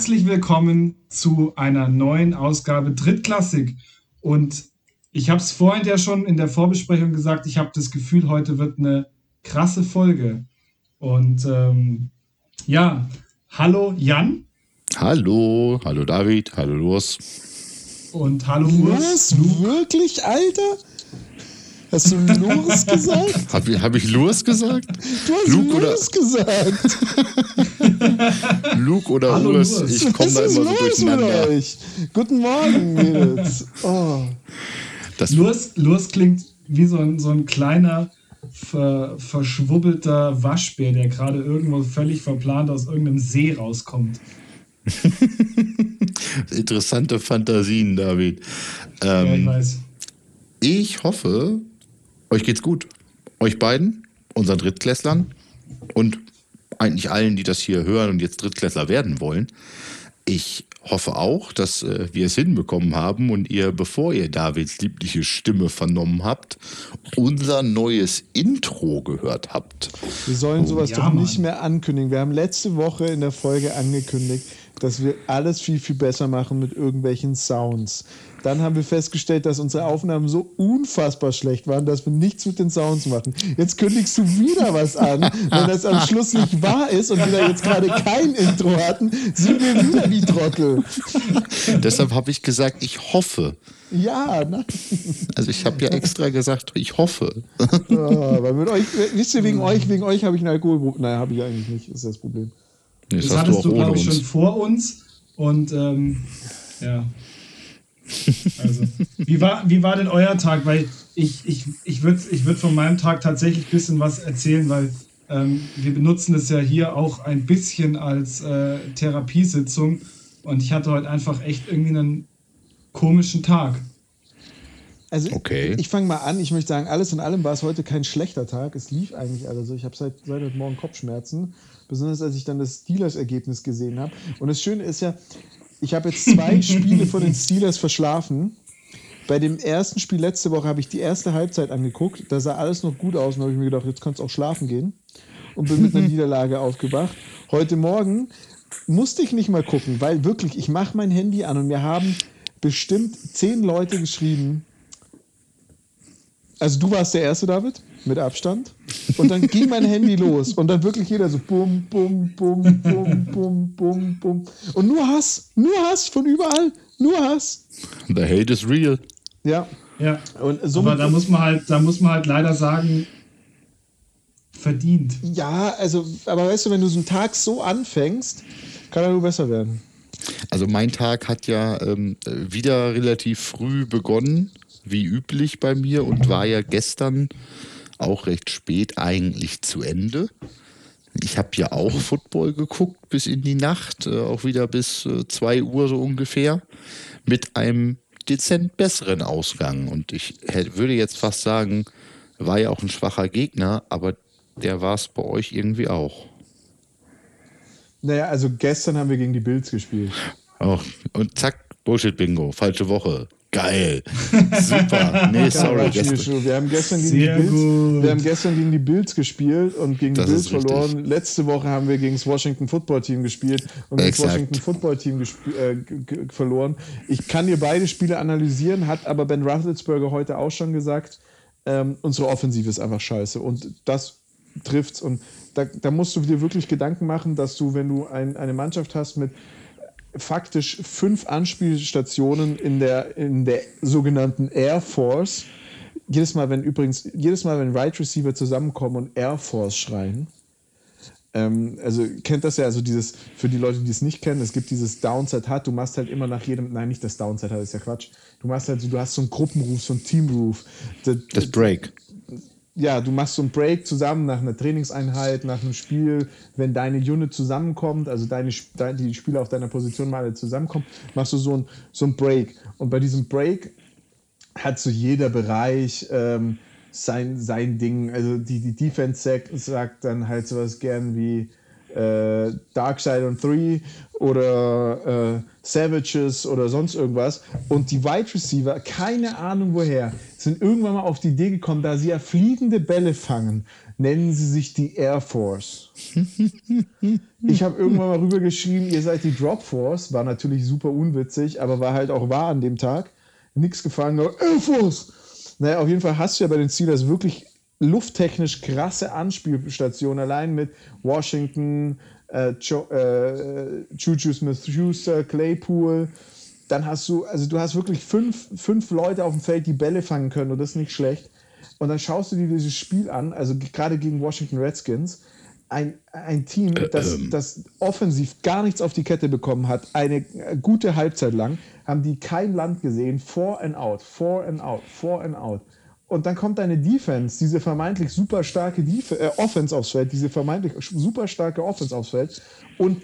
Herzlich willkommen zu einer neuen Ausgabe Drittklassik. Und ich habe es vorhin ja schon in der Vorbesprechung gesagt, ich habe das Gefühl, heute wird eine krasse Folge. Und ähm, ja, hallo Jan. Hallo, hallo David, hallo Urs. Und hallo Urs. Was? Wirklich, Alter? Hast du Lurs gesagt? Habe hab ich Lurs gesagt? Du hast Luke Lurs gesagt. Luke oder Hallo, Urs, ich komme da immer so durcheinander. Euch? Guten Morgen, Mädels. Oh. Das Lurs, Lurs klingt wie so ein, so ein kleiner, ver, verschwubbelter Waschbär, der gerade irgendwo völlig verplant aus irgendeinem See rauskommt. Interessante Fantasien, David. Ähm, ja, ich ähm, weiß. Ich hoffe, euch geht's gut. Euch beiden, unseren Drittklässlern und eigentlich allen, die das hier hören und jetzt Drittklässler werden wollen. Ich hoffe auch, dass äh, wir es hinbekommen haben und ihr, bevor ihr Davids liebliche Stimme vernommen habt, unser neues Intro gehört habt. Wir sollen sowas oh, ja, doch nicht mehr ankündigen. Wir haben letzte Woche in der Folge angekündigt, dass wir alles viel, viel besser machen mit irgendwelchen Sounds. Dann haben wir festgestellt, dass unsere Aufnahmen so unfassbar schlecht waren, dass wir nichts mit den Sounds machen. Jetzt kündigst du wieder was an. Wenn das am Schluss nicht wahr ist und wir da jetzt gerade kein Intro hatten, sind wir wieder die Trottel. Deshalb habe ich gesagt, ich hoffe. Ja, nein. Also ich habe ja extra gesagt, ich hoffe. Ja, weil mit euch, wisst ihr, wegen euch, wegen euch habe ich ein Alkoholproblem. Nein, habe ich eigentlich nicht, ist das Problem. Das, das hattest du, glaube ich, schon vor uns. Und ähm, ja. Also, wie war, wie war denn euer Tag? Weil ich, ich, ich würde ich würd von meinem Tag tatsächlich ein bisschen was erzählen, weil ähm, wir benutzen es ja hier auch ein bisschen als äh, Therapiesitzung. Und ich hatte heute einfach echt irgendwie einen komischen Tag. Also okay. ich, ich fange mal an. Ich möchte sagen, alles in allem war es heute kein schlechter Tag. Es lief eigentlich alles so. Ich habe seit, seit heute Morgen Kopfschmerzen besonders als ich dann das Steelers-Ergebnis gesehen habe. Und das Schöne ist ja, ich habe jetzt zwei Spiele von den Steelers verschlafen. Bei dem ersten Spiel letzte Woche habe ich die erste Halbzeit angeguckt. Da sah alles noch gut aus und habe ich mir gedacht, jetzt kannst du auch schlafen gehen. Und bin mit einer Niederlage aufgewacht. Heute Morgen musste ich nicht mal gucken, weil wirklich, ich mache mein Handy an und mir haben bestimmt zehn Leute geschrieben. Also du warst der Erste, David? Mit Abstand. Und dann ging mein Handy los und dann wirklich jeder so bum, bum, bum, bum, bum, bum, bum. Und nur Hass, nur Hass von überall, nur Hass. The hate is real. Ja. Ja. Und so Aber da muss man halt, da muss man halt leider sagen, verdient. Ja, also, aber weißt du, wenn du so einen Tag so anfängst, kann er nur besser werden. Also mein Tag hat ja ähm, wieder relativ früh begonnen, wie üblich bei mir, und war ja gestern auch recht spät eigentlich zu Ende. Ich habe ja auch Football geguckt bis in die Nacht, äh, auch wieder bis 2 äh, Uhr so ungefähr, mit einem dezent besseren Ausgang. Und ich würde jetzt fast sagen, war ja auch ein schwacher Gegner, aber der war es bei euch irgendwie auch. Naja, also gestern haben wir gegen die Bills gespielt. Oh, und zack, Bullshit-Bingo, falsche Woche. Geil. Super. Nee, sorry. Gestern. Wir haben gestern gegen die Bills, wir haben gestern gegen die Bills gespielt und gegen die das Bills verloren. Richtig. Letzte Woche haben wir gegen das Washington Football Team gespielt und gegen das Washington Football Team äh, verloren. Ich kann dir beide Spiele analysieren, hat aber Ben Roethlisberger heute auch schon gesagt. Ähm, unsere Offensive ist einfach scheiße und das trifft's und da, da musst du dir wirklich Gedanken machen, dass du, wenn du ein, eine Mannschaft hast mit faktisch fünf Anspielstationen in der, in der sogenannten Air Force. Jedes Mal, wenn übrigens, jedes Mal, wenn Right Receiver zusammenkommen und Air Force schreien, ähm, also kennt das ja, also dieses, für die Leute, die es nicht kennen, es gibt dieses Downside hat, du machst halt immer nach jedem, nein, nicht das Downside hat, ist ja Quatsch. Du machst halt, du hast so einen Gruppenruf, so einen Teamruf. Das, das Break ja, du machst so einen Break zusammen nach einer Trainingseinheit, nach einem Spiel, wenn deine Unit zusammenkommt, also deine, die Spieler auf deiner Position mal zusammenkommen, machst du so einen so Break. Und bei diesem Break hat so jeder Bereich ähm, sein, sein Ding. Also die, die Defense sagt, sagt dann halt sowas gern wie äh, Dark Side on Three oder äh, Savages oder sonst irgendwas. Und die Wide Receiver, keine Ahnung woher, sind irgendwann mal auf die Idee gekommen, da sie ja fliegende Bälle fangen, nennen sie sich die Air Force. ich habe irgendwann mal rübergeschrieben, ihr seid die Drop Force, war natürlich super unwitzig, aber war halt auch wahr an dem Tag. Nichts gefangen, nur Air Force. Naja, auf jeden Fall hast du ja bei den Steelers wirklich lufttechnisch krasse Anspielstationen, allein mit Washington, äh, äh, Juju Smith-Schuster, Claypool. Dann hast du, also du hast wirklich fünf, fünf Leute auf dem Feld, die Bälle fangen können und das ist nicht schlecht. Und dann schaust du dir dieses Spiel an, also gerade gegen Washington Redskins, ein, ein Team, äh, das, ähm. das offensiv gar nichts auf die Kette bekommen hat, eine gute Halbzeit lang, haben die kein Land gesehen, four and out, four and out, four and out. Und dann kommt deine Defense, diese vermeintlich super starke Def äh, Offense aufs Feld, diese vermeintlich super starke Offense aufs Feld und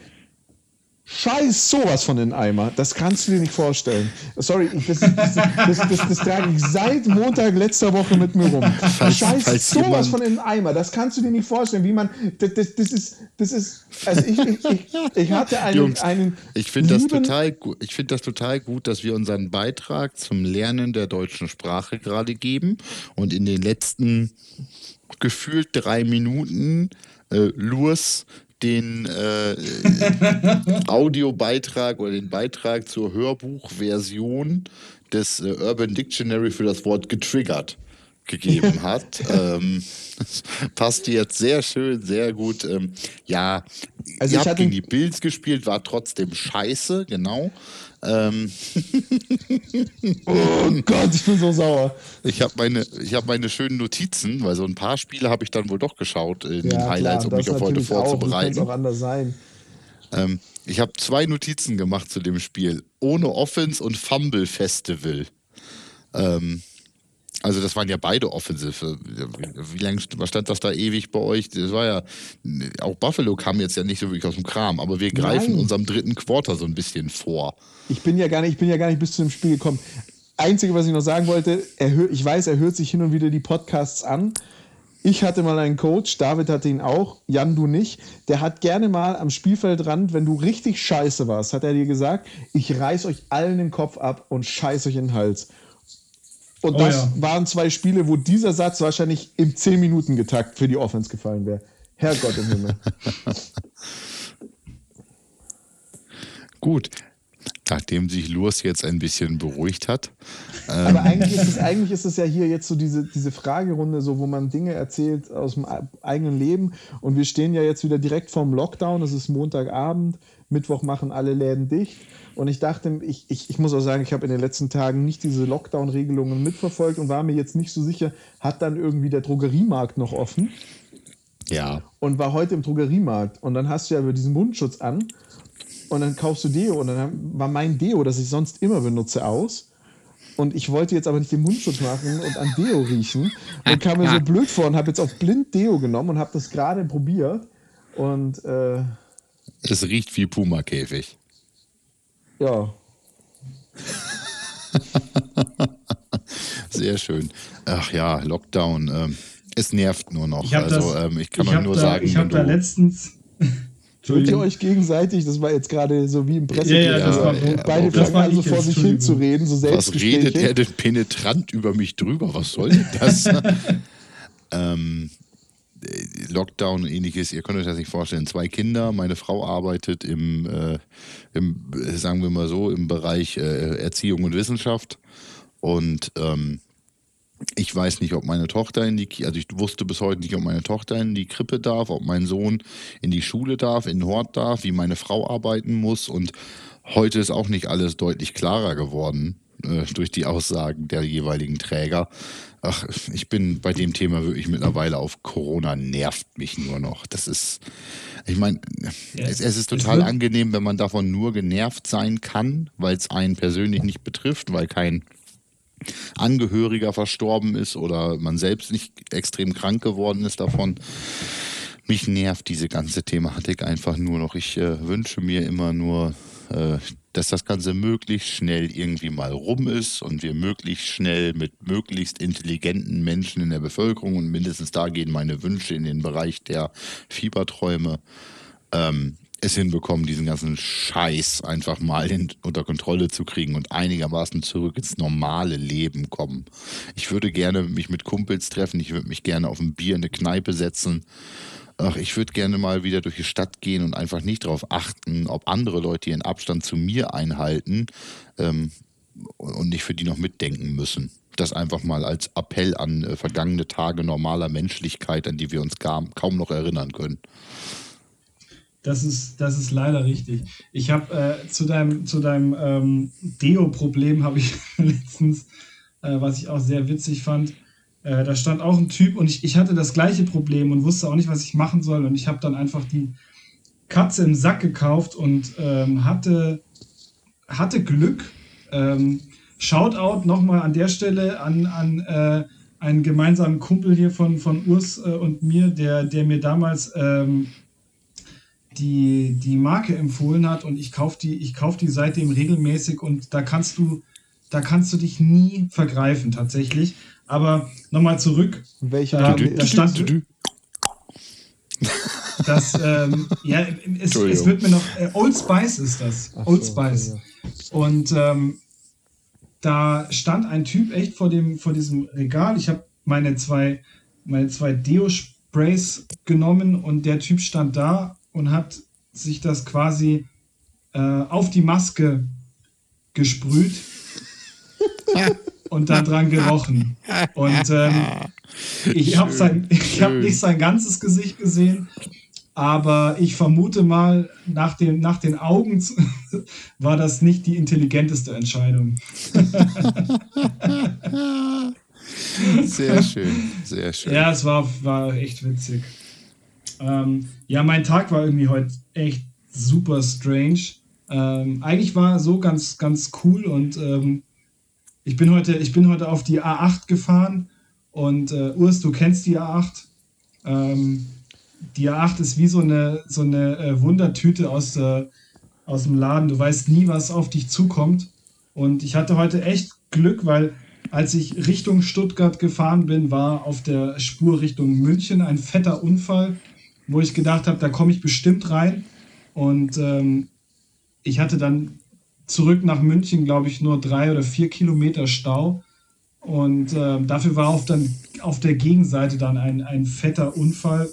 Scheiß sowas von den Eimer. Das kannst du dir nicht vorstellen. Sorry, das, das, das, das trage ich seit Montag letzter Woche mit mir rum. Falls, Scheiß falls sowas von den Eimer. Das kannst du dir nicht vorstellen, wie man. Das, das, ist. Das ist. Also ich, ich, ich, ich hatte einen. Jungs, einen ich finde das, total, find das total gut, dass wir unseren Beitrag zum Lernen der deutschen Sprache gerade geben und in den letzten gefühlt drei Minuten äh, Lurs den äh, Audiobeitrag oder den Beitrag zur Hörbuchversion des äh, Urban Dictionary für das Wort getriggert gegeben hat. ähm, passt jetzt sehr schön, sehr gut. Ähm, ja, also ihr habt gegen die Bills gespielt, war trotzdem scheiße, genau. Ähm oh Gott, ich bin so sauer. Ich habe meine, hab meine schönen Notizen, weil so ein paar Spiele habe ich dann wohl doch geschaut in ja, den Highlights, klar, um mich auf heute vorzubereiten. Auch, auch anders sein. Ähm, ich habe zwei Notizen gemacht zu dem Spiel. Ohne Offense und Fumble Festival. Ähm, also das waren ja beide Offensive. Wie lange stand das da ewig bei euch? Das war ja, auch Buffalo kam jetzt ja nicht so wirklich aus dem Kram, aber wir greifen Nein. unserem dritten Quarter so ein bisschen vor. Ich bin ja gar nicht, ich bin ja gar nicht bis zu dem Spiel gekommen. Einzige, was ich noch sagen wollte, hör, ich weiß, er hört sich hin und wieder die Podcasts an. Ich hatte mal einen Coach, David hatte ihn auch, Jan, du nicht. Der hat gerne mal am Spielfeldrand, wenn du richtig scheiße warst, hat er dir gesagt, ich reiß euch allen den Kopf ab und scheiß euch in den Hals. Und oh, das ja. waren zwei Spiele, wo dieser Satz wahrscheinlich im 10-Minuten-Getakt für die Offense gefallen wäre. Herrgott im Himmel. Gut, nachdem sich Lurs jetzt ein bisschen beruhigt hat. Aber ähm, eigentlich, ist es, eigentlich ist es ja hier jetzt so diese, diese Fragerunde, so, wo man Dinge erzählt aus dem eigenen Leben. Und wir stehen ja jetzt wieder direkt vorm Lockdown. Es ist Montagabend. Mittwoch machen alle Läden dicht. Und ich dachte, ich, ich, ich muss auch sagen, ich habe in den letzten Tagen nicht diese Lockdown-Regelungen mitverfolgt und war mir jetzt nicht so sicher, hat dann irgendwie der Drogeriemarkt noch offen? Ja. Und war heute im Drogeriemarkt. Und dann hast du ja über diesen Mundschutz an und dann kaufst du Deo und dann war mein Deo, das ich sonst immer benutze, aus. Und ich wollte jetzt aber nicht den Mundschutz machen und an Deo riechen und kam mir so blöd vor und habe jetzt auf blind Deo genommen und habe das gerade probiert. Und äh, es riecht wie Puma-Käfig. Ja. Sehr schön. Ach ja, Lockdown. Ähm, es nervt nur noch. Ich also das, ähm, ich kann euch nur da, sagen, ich habe da letztens. Hört ihr euch gegenseitig, das war jetzt gerade so wie im Presse. Ja, ja, das war, ja, beide fangen an, so vor sich hin zu reden, so Was redet er denn penetrant über mich drüber? Was soll denn das? ähm, Lockdown und ähnliches, ihr könnt euch das nicht vorstellen. Zwei Kinder, meine Frau arbeitet im, äh, im sagen wir mal so, im Bereich äh, Erziehung und Wissenschaft. Und ähm, ich weiß nicht, ob meine Tochter in die, also ich wusste bis heute nicht, ob meine Tochter in die Krippe darf, ob mein Sohn in die Schule darf, in den Hort darf, wie meine Frau arbeiten muss. Und heute ist auch nicht alles deutlich klarer geworden äh, durch die Aussagen der jeweiligen Träger. Ach, ich bin bei dem Thema wirklich mittlerweile auf Corona nervt mich nur noch. Das ist, ich meine, ja, es, es, ist total es angenehm, wenn man davon nur genervt sein kann, weil es einen persönlich nicht betrifft, weil kein Angehöriger verstorben ist oder man selbst nicht extrem krank geworden ist davon. Mich nervt diese ganze Thematik einfach nur noch. Ich äh, wünsche mir immer nur dass das Ganze möglichst schnell irgendwie mal rum ist und wir möglichst schnell mit möglichst intelligenten Menschen in der Bevölkerung und mindestens da gehen meine Wünsche in den Bereich der Fieberträume ähm, es hinbekommen, diesen ganzen Scheiß einfach mal in, unter Kontrolle zu kriegen und einigermaßen zurück ins normale Leben kommen. Ich würde gerne mich mit Kumpels treffen, ich würde mich gerne auf ein Bier in eine Kneipe setzen. Ach, ich würde gerne mal wieder durch die Stadt gehen und einfach nicht darauf achten, ob andere Leute ihren Abstand zu mir einhalten ähm, und nicht für die noch mitdenken müssen. Das einfach mal als Appell an äh, vergangene Tage normaler Menschlichkeit, an die wir uns kaum, kaum noch erinnern können. Das ist, das ist leider richtig. Ich habe äh, zu deinem, zu deinem ähm, Deo-Problem habe ich letztens, äh, was ich auch sehr witzig fand, äh, da stand auch ein Typ und ich, ich hatte das gleiche Problem und wusste auch nicht, was ich machen soll. Und ich habe dann einfach die Katze im Sack gekauft und ähm, hatte, hatte Glück. Ähm, Shoutout nochmal an der Stelle an, an äh, einen gemeinsamen Kumpel hier von, von Urs äh, und mir, der, der mir damals ähm, die, die Marke empfohlen hat und ich kaufe die, kauf die seitdem regelmäßig und da kannst du, da kannst du dich nie vergreifen tatsächlich. Aber nochmal zurück. Welcher ähm, da stand. Das, ähm, ja, es, es, wird mir noch. Äh, Old Spice ist das. Ach Old so, Spice. Okay, ja. Und ähm, da stand ein Typ echt vor, dem, vor diesem Regal. Ich habe meine zwei, meine zwei Deo-Sprays genommen und der Typ stand da und hat sich das quasi äh, auf die Maske gesprüht und dann dran gerochen. Und ähm, ich habe hab nicht sein ganzes Gesicht gesehen, aber ich vermute mal, nach, dem, nach den Augen war das nicht die intelligenteste Entscheidung. sehr schön, sehr schön. Ja, es war, war echt witzig. Ähm, ja, mein Tag war irgendwie heute echt super strange. Ähm, eigentlich war so ganz, ganz cool und ähm, ich, bin heute, ich bin heute auf die A8 gefahren und äh, Urs, du kennst die A8. Ähm, die A8 ist wie so eine, so eine äh, Wundertüte aus, äh, aus dem Laden. Du weißt nie, was auf dich zukommt. Und ich hatte heute echt Glück, weil als ich Richtung Stuttgart gefahren bin, war auf der Spur Richtung München ein fetter Unfall wo ich gedacht habe, da komme ich bestimmt rein. Und ähm, ich hatte dann zurück nach München, glaube ich, nur drei oder vier Kilometer Stau. Und äh, dafür war auf, dann, auf der Gegenseite dann ein, ein fetter Unfall,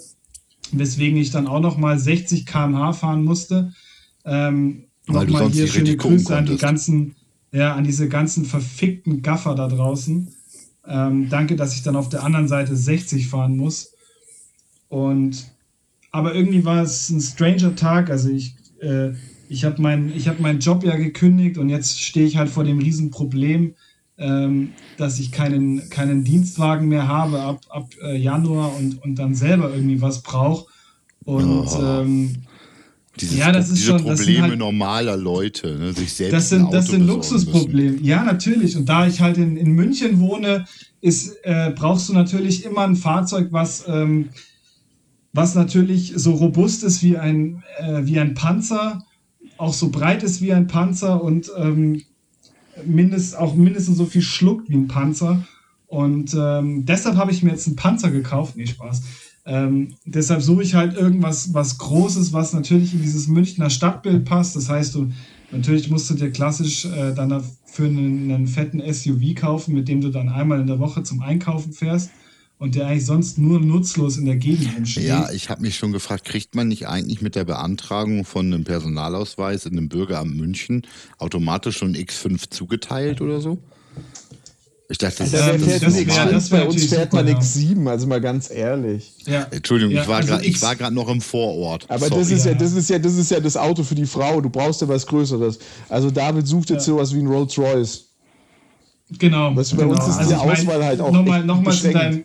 weswegen ich dann auch noch mal 60 km/h fahren musste. Ähm, Nochmal hier schöne Grüße an die ganzen, ja, an diese ganzen verfickten Gaffer da draußen. Ähm, danke, dass ich dann auf der anderen Seite 60 fahren muss. Und aber irgendwie war es ein stranger Tag. Also ich, äh, ich habe mein, hab meinen Job ja gekündigt und jetzt stehe ich halt vor dem Riesenproblem, ähm, dass ich keinen, keinen Dienstwagen mehr habe ab, ab äh, Januar und, und dann selber irgendwie was brauche. Und oh. ähm, dieses, ja, das ist diese schon, Probleme halt, normaler Leute, ne, sich selbst Das sind, das sind Luxusprobleme. Ja, natürlich. Und da ich halt in, in München wohne, ist, äh, brauchst du natürlich immer ein Fahrzeug, was ähm, was natürlich so robust ist wie ein, äh, wie ein Panzer, auch so breit ist wie ein Panzer und ähm, mindest, auch mindestens so viel schluckt wie ein Panzer. Und ähm, deshalb habe ich mir jetzt einen Panzer gekauft. Nee, Spaß. Ähm, deshalb suche ich halt irgendwas was Großes, was natürlich in dieses Münchner Stadtbild passt. Das heißt, du natürlich musst du dir klassisch äh, dann dafür einen, einen fetten SUV kaufen, mit dem du dann einmal in der Woche zum Einkaufen fährst und der eigentlich sonst nur nutzlos in der Gegend entsteht. Ja, ich habe mich schon gefragt, kriegt man nicht eigentlich mit der Beantragung von einem Personalausweis in einem Bürgeramt München automatisch schon X5 zugeteilt oder so? Ich dachte, das, also, ist das, das, wär, das Bei uns fährt man X7, also mal ganz ehrlich. Ja. Entschuldigung, ja, ich war also gerade noch im Vorort. Aber das ist ja. ja. das ist ja, das ist ja das Auto für die Frau. Du brauchst ja was Größeres. Also David sucht jetzt ja. sowas wie ein Rolls Royce. Genau. Was bei genau. uns ist also die Auswahl mein, halt auch. Nochmal, nochmal zu deinem,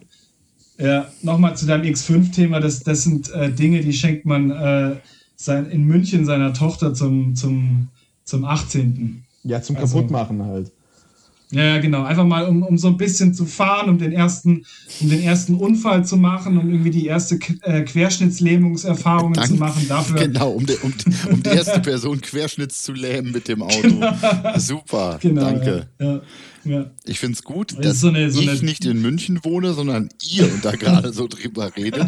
ja, nochmal zu deinem X5-Thema. Das, das sind äh, Dinge, die schenkt man äh, sein, in München seiner Tochter zum, zum, zum 18. Ja, zum also, Kaputtmachen halt. Ja, genau. Einfach mal, um, um so ein bisschen zu fahren, um den ersten, um den ersten Unfall zu machen, um irgendwie die erste äh, Querschnittslähmungserfahrung zu machen. Dafür. Genau, um, de, um, um, die erste Person querschnitts zu lähmen mit dem Auto. Genau. Super, genau, danke. Ja, ja. Ich finde es gut, das dass so eine, so ich nicht in München wohne, sondern ihr da gerade so drüber redet.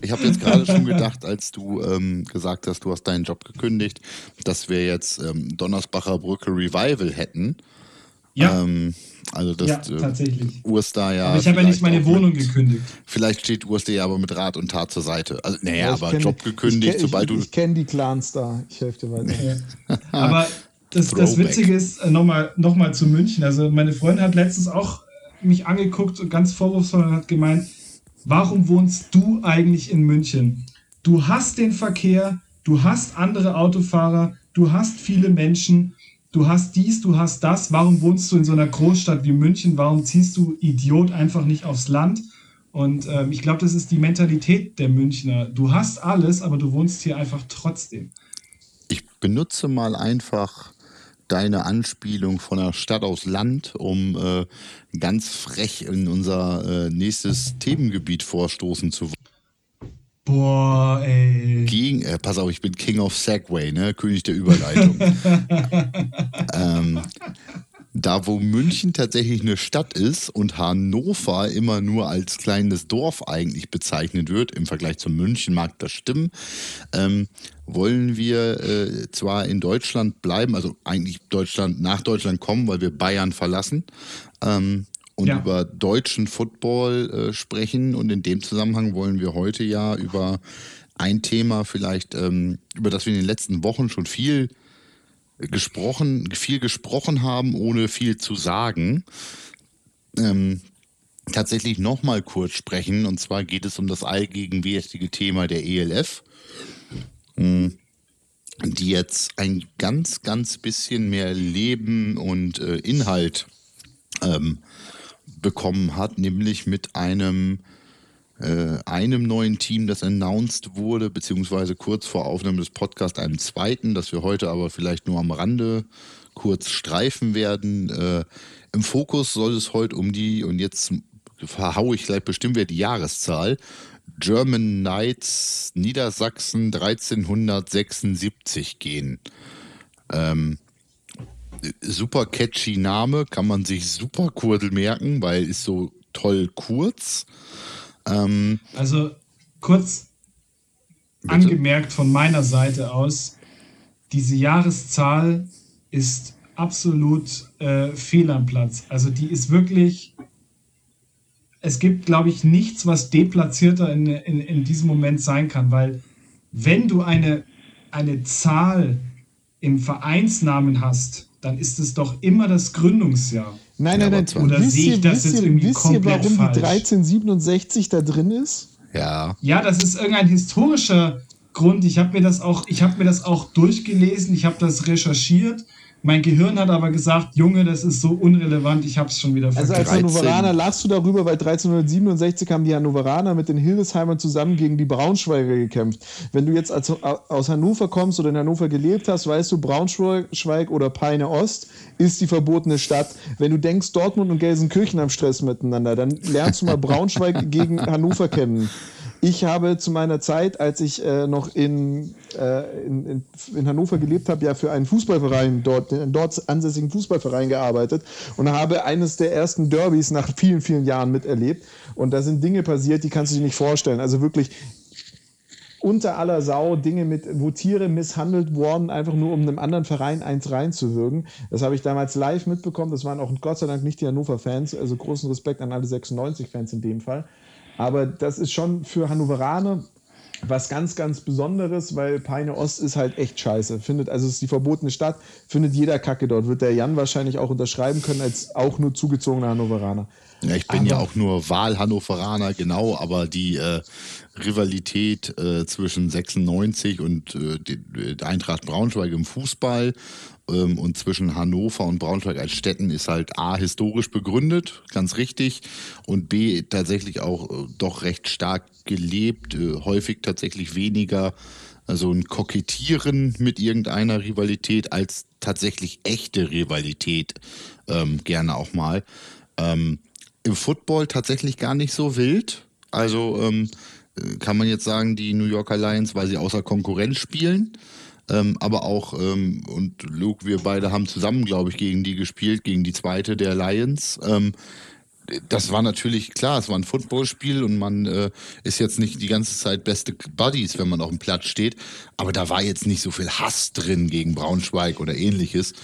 Ich habe jetzt gerade schon gedacht, als du ähm, gesagt hast, du hast deinen Job gekündigt, dass wir jetzt ähm, Donnersbacher Brücke Revival hätten. Ja. Ähm, also das ja, äh, tatsächlich. Urstar ja. Aber ich habe ja nicht meine Wohnung mit, gekündigt. Vielleicht steht Urstar ja aber mit Rat und Tat zur Seite. Also, naja, ja, aber kenn, Job gekündigt, ich, sobald ich, du. Ich kenne die Clans da. Ich helfe dir weiter. Ja. aber das, das Witzige ist, äh, nochmal noch mal zu München. Also, meine Freundin hat letztens auch mich angeguckt und ganz vorwurfsvoll und hat gemeint: Warum wohnst du eigentlich in München? Du hast den Verkehr, du hast andere Autofahrer, du hast viele Menschen du hast dies, du hast das, warum wohnst du in so einer Großstadt wie München, warum ziehst du Idiot einfach nicht aufs Land? Und ähm, ich glaube, das ist die Mentalität der Münchner. Du hast alles, aber du wohnst hier einfach trotzdem. Ich benutze mal einfach deine Anspielung von der Stadt aus Land, um äh, ganz frech in unser äh, nächstes Themengebiet vorstoßen zu wollen. Boah, ey. Gegen, äh, pass auf, ich bin King of Segway, ne? König der Überleitung. ähm, da, wo München tatsächlich eine Stadt ist und Hannover immer nur als kleines Dorf eigentlich bezeichnet wird, im Vergleich zu München mag das stimmen, ähm, wollen wir äh, zwar in Deutschland bleiben, also eigentlich Deutschland nach Deutschland kommen, weil wir Bayern verlassen, ähm, und ja. über deutschen Football äh, sprechen. Und in dem Zusammenhang wollen wir heute ja über ein Thema vielleicht, ähm, über das wir in den letzten Wochen schon viel gesprochen, viel gesprochen haben, ohne viel zu sagen. Ähm, tatsächlich nochmal kurz sprechen. Und zwar geht es um das allgegenwärtige Thema der ELF, hm, die jetzt ein ganz, ganz bisschen mehr Leben und äh, Inhalt ähm, bekommen hat, nämlich mit einem, äh, einem neuen Team, das announced wurde, beziehungsweise kurz vor Aufnahme des Podcasts einem zweiten, das wir heute aber vielleicht nur am Rande kurz streifen werden. Äh, Im Fokus soll es heute um die, und jetzt verhaue ich gleich bestimmt wieder die Jahreszahl, German Knights Niedersachsen 1376 gehen. Ähm, super catchy Name, kann man sich super kurz merken, weil ist so toll kurz. Ähm, also kurz bitte? angemerkt von meiner Seite aus, diese Jahreszahl ist absolut äh, fehl am Platz. Also die ist wirklich, es gibt, glaube ich, nichts, was deplatzierter in, in, in diesem Moment sein kann, weil wenn du eine, eine Zahl im Vereinsnamen hast, dann ist es doch immer das Gründungsjahr. Nein, nein, nein. Oder sehe ich das jetzt irgendwie wisst komplett ihr, warum falsch? die 1367 da drin ist? Ja. Ja, das ist irgendein historischer Grund. Ich habe mir das auch, ich habe mir das auch durchgelesen, ich habe das recherchiert mein Gehirn hat aber gesagt, Junge, das ist so unrelevant, ich habe es schon wieder vergessen. Also als Hannoveraner lachst du darüber, weil 1367 haben die Hannoveraner mit den Hildesheimern zusammen gegen die Braunschweiger gekämpft. Wenn du jetzt als, aus Hannover kommst oder in Hannover gelebt hast, weißt du, Braunschweig oder Peine Ost ist die verbotene Stadt. Wenn du denkst, Dortmund und Gelsenkirchen haben Stress miteinander, dann lernst du mal Braunschweig gegen Hannover kennen. Ich habe zu meiner Zeit, als ich äh, noch in, äh, in, in, in, Hannover gelebt habe, ja für einen Fußballverein dort, einen dort ansässigen Fußballverein gearbeitet und habe eines der ersten Derbys nach vielen, vielen Jahren miterlebt. Und da sind Dinge passiert, die kannst du dir nicht vorstellen. Also wirklich unter aller Sau Dinge mit, wo Tiere misshandelt wurden, einfach nur um einem anderen Verein eins reinzuwirken. Das habe ich damals live mitbekommen. Das waren auch Gott sei Dank nicht die Hannover-Fans. Also großen Respekt an alle 96-Fans in dem Fall. Aber das ist schon für Hannoveraner was ganz, ganz Besonderes, weil Peine Ost ist halt echt scheiße. Findet, also es ist die verbotene Stadt, findet jeder Kacke dort. Wird der Jan wahrscheinlich auch unterschreiben können, als auch nur zugezogener Hannoveraner. Ja, ich bin aber, ja auch nur Wahlhannoveraner, genau, aber die äh, Rivalität äh, zwischen 96 und äh, Eintracht Braunschweig im Fußball Ähm, und zwischen Hannover und Braunschweig als Städten ist halt A historisch begründet, ganz richtig, und B tatsächlich auch äh, doch recht stark gelebt, äh, häufig tatsächlich weniger also ein Kokettieren mit irgendeiner Rivalität als tatsächlich echte Rivalität ähm, gerne auch mal. Ähm, Im Football tatsächlich gar nicht so wild. Also ähm, kann man jetzt sagen, die New Yorker Lions, weil sie außer Konkurrenz spielen. Ähm, aber auch, ähm, und Luke, wir beide haben zusammen, glaube ich, gegen die gespielt, gegen die zweite der Lions. Ähm, das war natürlich klar, es war ein Footballspiel und man äh, ist jetzt nicht die ganze Zeit beste Buddies, wenn man auf dem Platz steht. Aber da war jetzt nicht so viel Hass drin gegen Braunschweig oder ähnliches.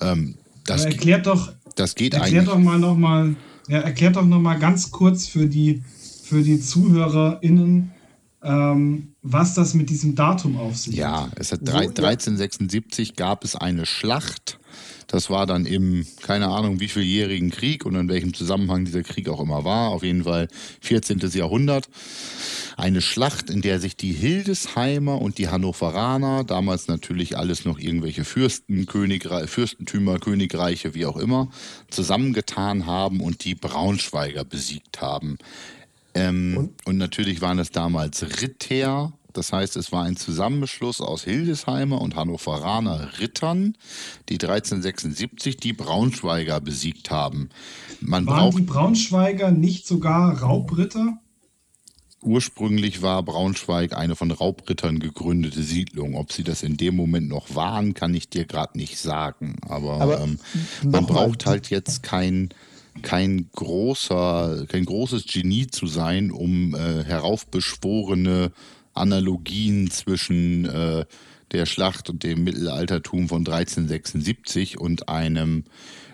Ähm, das erklärt doch, das geht erklärt eigentlich. doch mal noch mal, ja, erklärt doch noch mal ganz kurz für die für die ZuhörerInnen, ähm, was das mit diesem Datum auf sich ja, hat. Es hat drei, so, 1376 gab es eine Schlacht. Das war dann im, keine Ahnung, wie vieljährigen Krieg und in welchem Zusammenhang dieser Krieg auch immer war. Auf jeden Fall 14. Jahrhundert. Eine Schlacht, in der sich die Hildesheimer und die Hannoveraner, damals natürlich alles noch irgendwelche Fürsten, Königre Fürstentümer, Königreiche, wie auch immer, zusammengetan haben und die Braunschweiger besiegt haben. Ähm, und? und? natürlich waren es damals Ritter. Das heißt, es war ein Zusammenschluss aus Hildesheimer und Hannoveraner Rittern, die 1376 die Braunschweiger besiegt haben. Man waren die Braunschweiger nicht sogar Raubritter? Ursprünglich war Braunschweig eine von Raubrittern gegründete Siedlung. Ob sie das in dem Moment noch waren, kann ich dir gerade nicht sagen. Aber, Aber ähm, man braucht halt jetzt kein kein großer, kein großes Genie zu sein, um äh, heraufbeschworene Analogien zwischen äh, der Schlacht und dem Mittelaltertum von 1376 und einem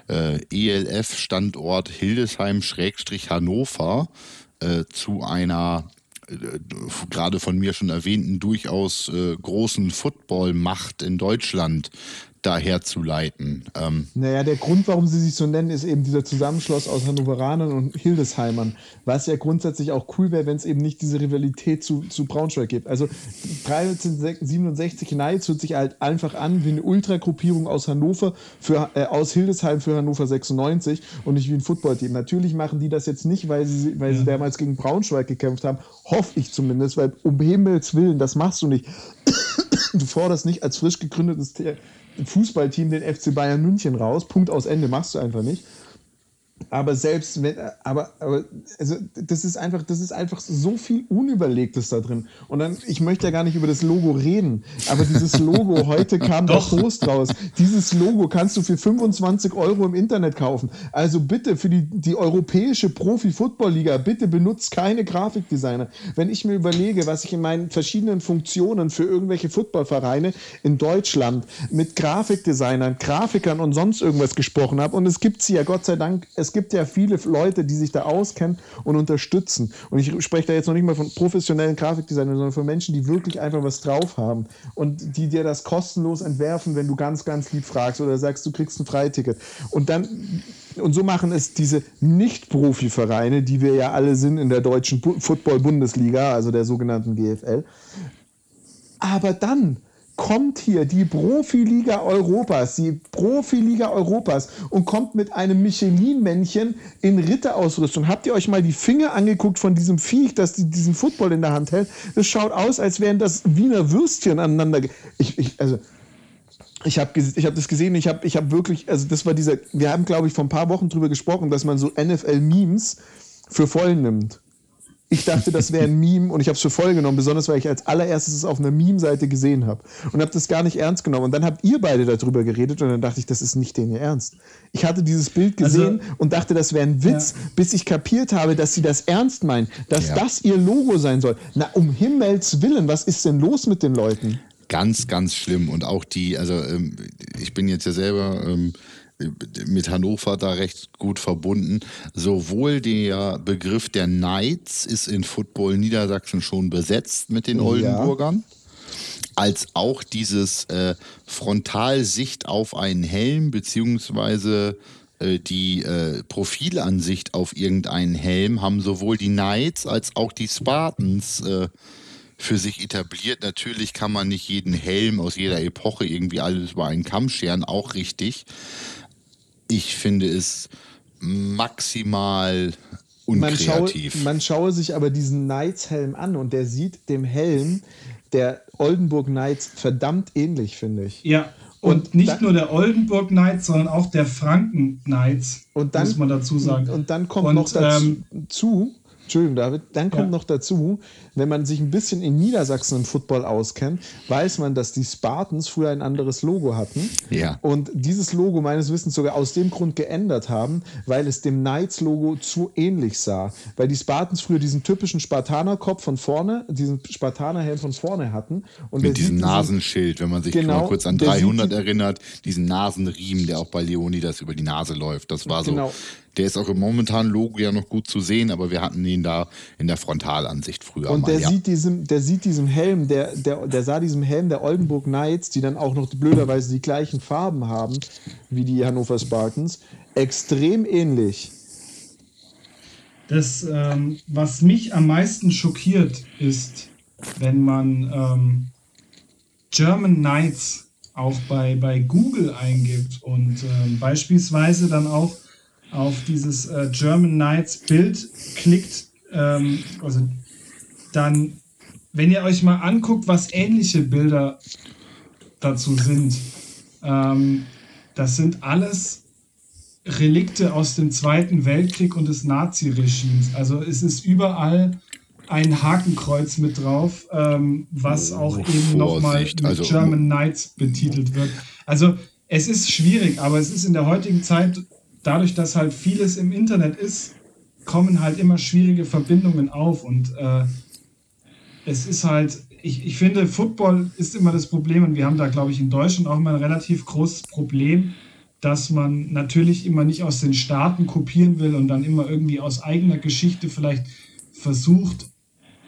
äh, ELF-Standort Hildesheim-Hannover äh, zu einer äh, gerade von mir schon erwähnten durchaus äh, großen Footballmacht in Deutschland daherzuleiten. Ähm naja, der Grund, warum sie sich so nennen, ist eben dieser Zusammenschluss aus Hannoveranern und Hildesheimern, was ja grundsätzlich auch cool wäre, wenn es eben nicht diese Rivalität zu, zu Braunschweig gibt. Also 1367 Knights hört sich halt einfach an wie eine Ultragruppierung aus Hannover, für, äh, aus Hildesheim für Hannover 96 und nicht wie ein Footballteam. Natürlich machen die das jetzt nicht, weil sie, weil ja. sie damals gegen Braunschweig gekämpft haben, hoffe ich zumindest, weil um Himmels Willen, das machst du nicht. du forderst nicht als frisch gegründetes Fußballteam den FC Bayern München raus. Punkt aus Ende machst du einfach nicht. Aber selbst wenn, aber, aber also das ist einfach, das ist einfach so viel Unüberlegtes da drin. Und dann, ich möchte ja gar nicht über das Logo reden, aber dieses Logo, heute kam der Post raus. Dieses Logo kannst du für 25 Euro im Internet kaufen. Also bitte für die, die europäische Profi-Football-Liga, bitte benutzt keine Grafikdesigner. Wenn ich mir überlege, was ich in meinen verschiedenen Funktionen für irgendwelche Footballvereine in Deutschland mit Grafikdesignern, Grafikern und sonst irgendwas gesprochen habe, und es gibt sie ja Gott sei Dank, es gibt ja viele Leute, die sich da auskennen und unterstützen. Und ich spreche da jetzt noch nicht mal von professionellen Grafikdesignern, sondern von Menschen, die wirklich einfach was drauf haben und die dir das kostenlos entwerfen, wenn du ganz, ganz lieb fragst oder sagst, du kriegst ein Freiticket. Und dann und so machen es diese Nicht-Profi-Vereine, die wir ja alle sind in der deutschen Football-Bundesliga, also der sogenannten GFL. Aber dann kommt hier die Profiliga Europas, die Profiliga Europas und kommt mit einem Michelin-Männchen in Ritterausrüstung. Habt ihr euch mal die Finger angeguckt von diesem Viech, das diesen Football in der Hand hält? Das schaut aus, als wären das Wiener Würstchen aneinander. Ich, ich, also, ich habe ich hab das gesehen, ich habe ich hab wirklich, also das war dieser, wir haben glaube ich vor ein paar Wochen drüber gesprochen, dass man so NFL-Memes für voll nimmt. Ich dachte, das wäre ein Meme und ich habe es für voll genommen, besonders weil ich als allererstes es auf einer Meme-Seite gesehen habe und habe das gar nicht ernst genommen. Und dann habt ihr beide darüber geredet und dann dachte ich, das ist nicht den ihr Ernst. Ich hatte dieses Bild also gesehen also, und dachte, das wäre ein Witz, ja. bis ich kapiert habe, dass sie das ernst meinen, dass ja. das ihr Logo sein soll. Na, um Himmels Willen, was ist denn los mit den Leuten? Ganz, ganz schlimm. Und auch die, also ähm, ich bin jetzt ja selber. Ähm, mit Hannover da recht gut verbunden. Sowohl der Begriff der Knights ist in Football Niedersachsen schon besetzt mit den Oldenburgern. Ja als auch dieses äh, Frontalsicht auf einen Helm beziehungsweise äh, die äh, Profilansicht auf irgendeinen Helm haben sowohl die Knights als auch die Spartans äh, für sich etabliert. Natürlich kann man nicht jeden Helm aus jeder Epoche irgendwie alles über einen Kamm scheren, auch richtig. Ich finde es maximal unkreativ. Man schaue, man schaue sich aber diesen Knights-Helm an und der sieht dem Helm der Oldenburg Knights verdammt ähnlich, finde ich. Ja, und, und nicht dann, nur der Oldenburg Knights, sondern auch der Franken Knights, und dann, muss man dazu sagen. Und dann kommt und, noch dazu, ähm, Entschuldigung, David, dann kommt ja. noch dazu, wenn man sich ein bisschen in Niedersachsen im Football auskennt, weiß man, dass die Spartans früher ein anderes Logo hatten. Ja. Und dieses Logo meines Wissens sogar aus dem Grund geändert haben, weil es dem Knights-Logo zu ähnlich sah. Weil die Spartans früher diesen typischen Spartanerkopf von vorne, diesen Spartanerhelm von vorne hatten. Und Mit diesem Nasenschild, wenn man sich genau, mal kurz an 300 erinnert, diesen Nasenriemen, der auch bei Leonidas über die Nase läuft. Das war genau. Der ist auch im momentanen Logo ja noch gut zu sehen, aber wir hatten ihn da in der Frontalansicht früher. Und mal, der, ja. sieht diesem, der sieht diesem Helm, der, der, der sah diesem Helm der Oldenburg Knights, die dann auch noch blöderweise die gleichen Farben haben wie die Hannover Spartans, extrem ähnlich. Das, ähm, was mich am meisten schockiert, ist, wenn man ähm, German Knights auch bei, bei Google eingibt und ähm, beispielsweise dann auch auf dieses äh, German Knights Bild klickt, ähm, also dann, wenn ihr euch mal anguckt, was ähnliche Bilder dazu sind, ähm, das sind alles Relikte aus dem Zweiten Weltkrieg und des Naziregimes. Also es ist überall ein Hakenkreuz mit drauf, ähm, was oh, auch eben nochmal mit also, German Knights betitelt wird. Also es ist schwierig, aber es ist in der heutigen Zeit dadurch, dass halt vieles im Internet ist, kommen halt immer schwierige Verbindungen auf und äh, es ist halt, ich, ich finde, Football ist immer das Problem und wir haben da, glaube ich, in Deutschland auch immer ein relativ großes Problem, dass man natürlich immer nicht aus den Staaten kopieren will und dann immer irgendwie aus eigener Geschichte vielleicht versucht,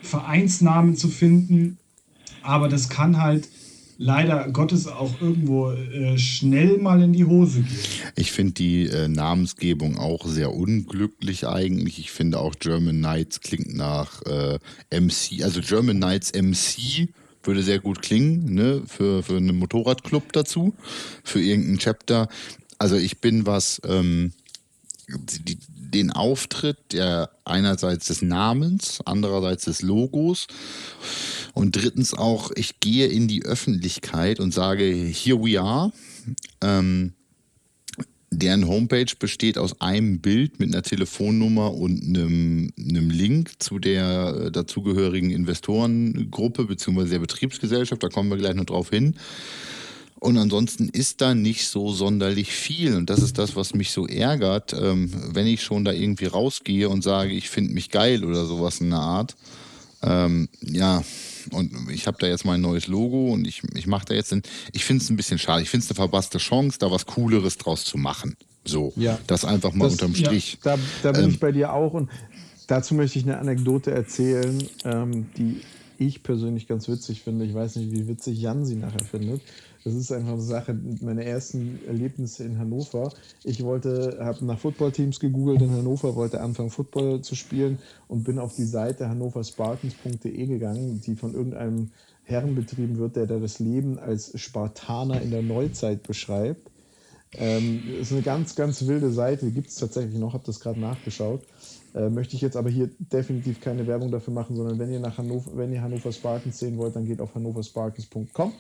Vereinsnamen zu finden. Aber das kann halt leider Gottes auch irgendwo äh, schnell mal in die Hose geht. Ich finde die äh, Namensgebung auch sehr unglücklich eigentlich. Ich finde auch German Knights klingt nach äh, MC, also German Knights MC würde sehr gut klingen, ne, für, für einen Motorradclub dazu, für irgendein Chapter. Also ich bin was, ähm, die, den Auftritt der einerseits des Namens, andererseits des Logos und drittens auch, ich gehe in die Öffentlichkeit und sage, here we are. Ähm, deren Homepage besteht aus einem Bild mit einer Telefonnummer und einem, einem Link zu der äh, dazugehörigen Investorengruppe bzw. der Betriebsgesellschaft. Da kommen wir gleich noch drauf hin. Und ansonsten ist da nicht so sonderlich viel. Und das ist das, was mich so ärgert, ähm, wenn ich schon da irgendwie rausgehe und sage, ich finde mich geil oder sowas in der Art. Ähm, ja, und ich habe da jetzt mein neues Logo und ich, ich mache da jetzt, ein, ich finde es ein bisschen schade. Ich finde es eine verpasste Chance, da was Cooleres draus zu machen. So, ja. das einfach mal das, unterm Strich. Ja, da, da bin ähm, ich bei dir auch und dazu möchte ich eine Anekdote erzählen, ähm, die ich persönlich ganz witzig finde. Ich weiß nicht, wie witzig Jan sie nachher findet. Das ist einfach eine Sache, meine ersten Erlebnisse in Hannover. Ich wollte, habe nach Footballteams gegoogelt in Hannover, wollte anfangen Football zu spielen und bin auf die Seite hannoverspartans.de gegangen, die von irgendeinem Herren betrieben wird, der da das Leben als Spartaner in der Neuzeit beschreibt. Ähm, ist eine ganz, ganz wilde Seite, gibt es tatsächlich noch, habe das gerade nachgeschaut. Äh, möchte ich jetzt aber hier definitiv keine Werbung dafür machen, sondern wenn ihr nach Hannover, wenn ihr Hannover Spartans sehen wollt, dann geht auf hannoverspartans.com.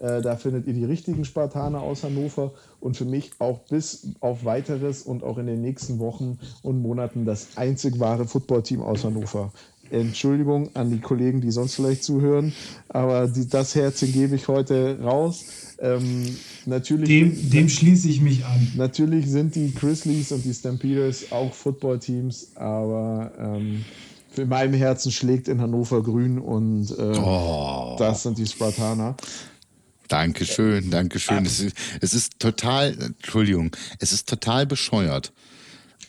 Äh, da findet ihr die richtigen Spartaner aus Hannover und für mich auch bis auf weiteres und auch in den nächsten Wochen und Monaten das einzig wahre Footballteam aus Hannover. Entschuldigung an die Kollegen, die sonst vielleicht zuhören, aber die, das Herzchen gebe ich heute raus. Ähm, natürlich, dem, dem schließe ich mich an. Natürlich sind die Grizzlies und die Stampeders auch Footballteams, aber ähm, für meinem Herzen schlägt in Hannover grün und äh, oh. das sind die Spartaner. Dankeschön, Dankeschön. Es ist, es ist total, Entschuldigung, es ist total bescheuert.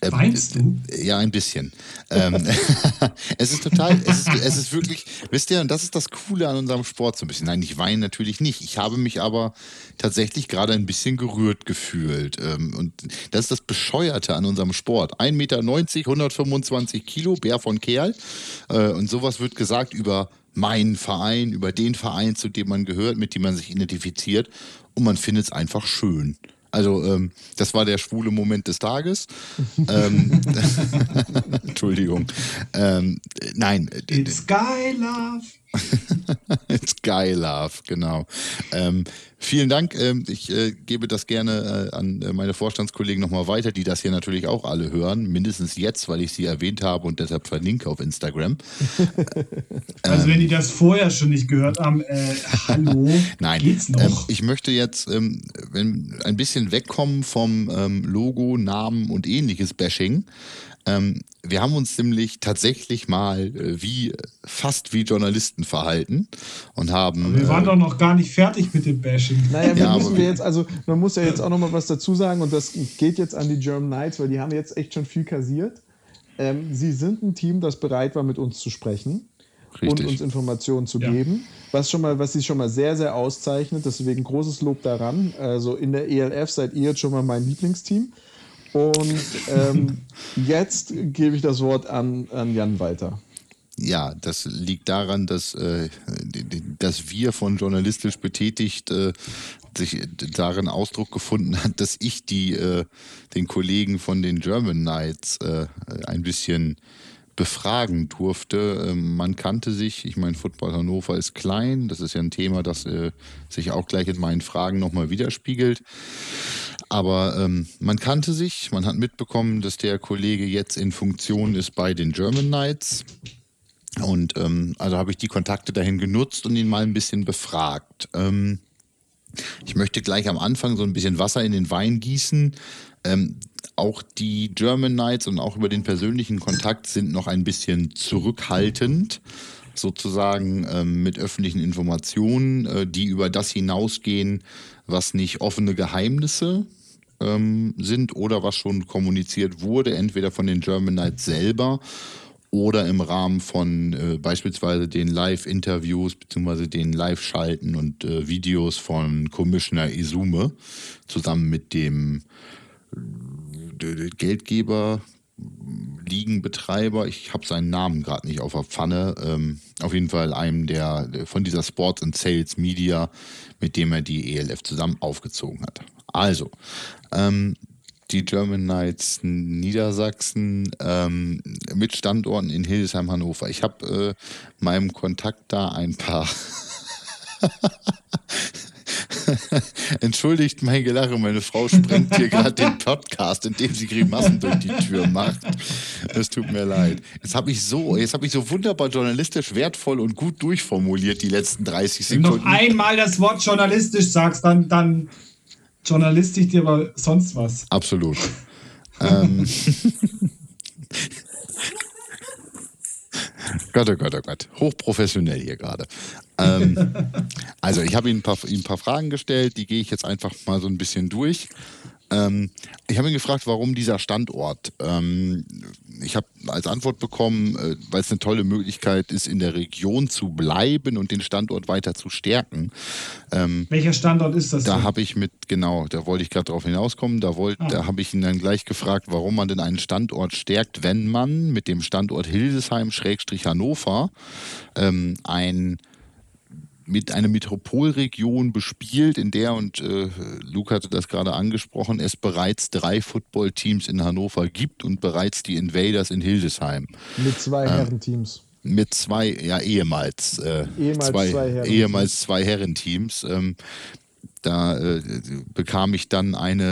Ähm, Weinst du? Ja, ein bisschen. ähm, es ist total, es ist, es ist wirklich, wisst ihr, und das ist das Coole an unserem Sport so ein bisschen. Nein, ich weine natürlich nicht. Ich habe mich aber tatsächlich gerade ein bisschen gerührt gefühlt. Ähm, und das ist das Bescheuerte an unserem Sport. 1,90 Meter, 125 Kilo, Bär von Kerl. Äh, und sowas wird gesagt über meinen Verein, über den Verein, zu dem man gehört, mit dem man sich identifiziert und man findet es einfach schön. Also ähm, das war der schwule Moment des Tages. ähm, Entschuldigung. Ähm, nein. It's Guy Love. It's Guy Love, genau. Ähm, vielen Dank. Ähm, ich äh, gebe das gerne äh, an äh, meine Vorstandskollegen nochmal weiter, die das hier natürlich auch alle hören. Mindestens jetzt, weil ich sie erwähnt habe und deshalb verlinke auf Instagram. also wenn die das vorher schon nicht gehört haben, äh, hallo, Nein, geht's noch? Ähm, ich möchte jetzt ähm, wenn, ein bisschen wegkommen vom ähm, Logo, Namen und ähnliches Bashing. Ähm, wir haben uns nämlich tatsächlich mal äh, wie fast wie Journalisten verhalten und haben. Aber wir waren äh, doch noch gar nicht fertig mit dem Bashing. Naja, wir ja, müssen wir jetzt, also man muss ja jetzt auch noch mal was dazu sagen und das geht jetzt an die German Knights, weil die haben jetzt echt schon viel kassiert. Ähm, sie sind ein Team, das bereit war, mit uns zu sprechen. Richtig. und uns Informationen zu ja. geben, was schon mal, was sie schon mal sehr, sehr auszeichnet. Deswegen großes Lob daran. Also in der ELF seid ihr jetzt schon mal mein Lieblingsteam. Und ähm, jetzt gebe ich das Wort an, an Jan weiter. Ja, das liegt daran, dass, äh, dass wir von journalistisch betätigt äh, sich darin Ausdruck gefunden hat, dass ich die, äh, den Kollegen von den German Knights äh, ein bisschen befragen durfte. Ähm, man kannte sich, ich meine, Football Hannover ist klein, das ist ja ein Thema, das äh, sich auch gleich in meinen Fragen nochmal widerspiegelt. Aber ähm, man kannte sich, man hat mitbekommen, dass der Kollege jetzt in Funktion ist bei den German Knights. Und ähm, also habe ich die Kontakte dahin genutzt und ihn mal ein bisschen befragt. Ähm, ich möchte gleich am Anfang so ein bisschen Wasser in den Wein gießen. Ähm, auch die German Knights und auch über den persönlichen Kontakt sind noch ein bisschen zurückhaltend, sozusagen ähm, mit öffentlichen Informationen, äh, die über das hinausgehen, was nicht offene Geheimnisse ähm, sind oder was schon kommuniziert wurde, entweder von den German Knights selber oder im Rahmen von äh, beispielsweise den Live-Interviews bzw. den Live-Schalten und äh, Videos von Commissioner Izume zusammen mit dem äh, Geldgeber, Ligenbetreiber, ich habe seinen Namen gerade nicht auf der Pfanne, ähm, auf jeden Fall einem der von dieser Sports and Sales Media, mit dem er die ELF zusammen aufgezogen hat. Also, ähm, die German Knights Niedersachsen ähm, mit Standorten in Hildesheim, Hannover. Ich habe äh, meinem Kontakt da ein paar. Entschuldigt mein Gelache, meine Frau sprengt hier gerade den Podcast, indem sie Grimassen durch die Tür macht. Es tut mir leid. Jetzt habe ich so, jetzt habe ich so wunderbar journalistisch wertvoll und gut durchformuliert die letzten 30 Sekunden. Wenn du noch einmal das Wort journalistisch sagst, dann, dann journalistisch dir aber sonst was. Absolut. ähm. Gott, oh Gott, oh Gott. Hochprofessionell hier gerade. Ähm, also, ich habe Ihnen ein, paar, Ihnen ein paar Fragen gestellt, die gehe ich jetzt einfach mal so ein bisschen durch. Ähm, ich habe ihn gefragt, warum dieser Standort. Ähm, ich habe als Antwort bekommen, äh, weil es eine tolle Möglichkeit ist, in der Region zu bleiben und den Standort weiter zu stärken. Ähm, Welcher Standort ist das? Da habe ich mit, genau, da wollte ich gerade drauf hinauskommen, da, wollt, ah. da habe ich ihn dann gleich gefragt, warum man denn einen Standort stärkt, wenn man mit dem Standort Hildesheim-Hannover ähm, ein mit einer Metropolregion bespielt, in der, und äh, Luke hatte das gerade angesprochen, es bereits drei Footballteams in Hannover gibt und bereits die Invaders in Hildesheim. Mit zwei ähm, Herrenteams. Mit zwei, ja, ehemals. Äh, ehemals zwei, zwei Herrenteams. Ehemals zwei Herrenteams. Ähm, da äh, bekam ich dann eine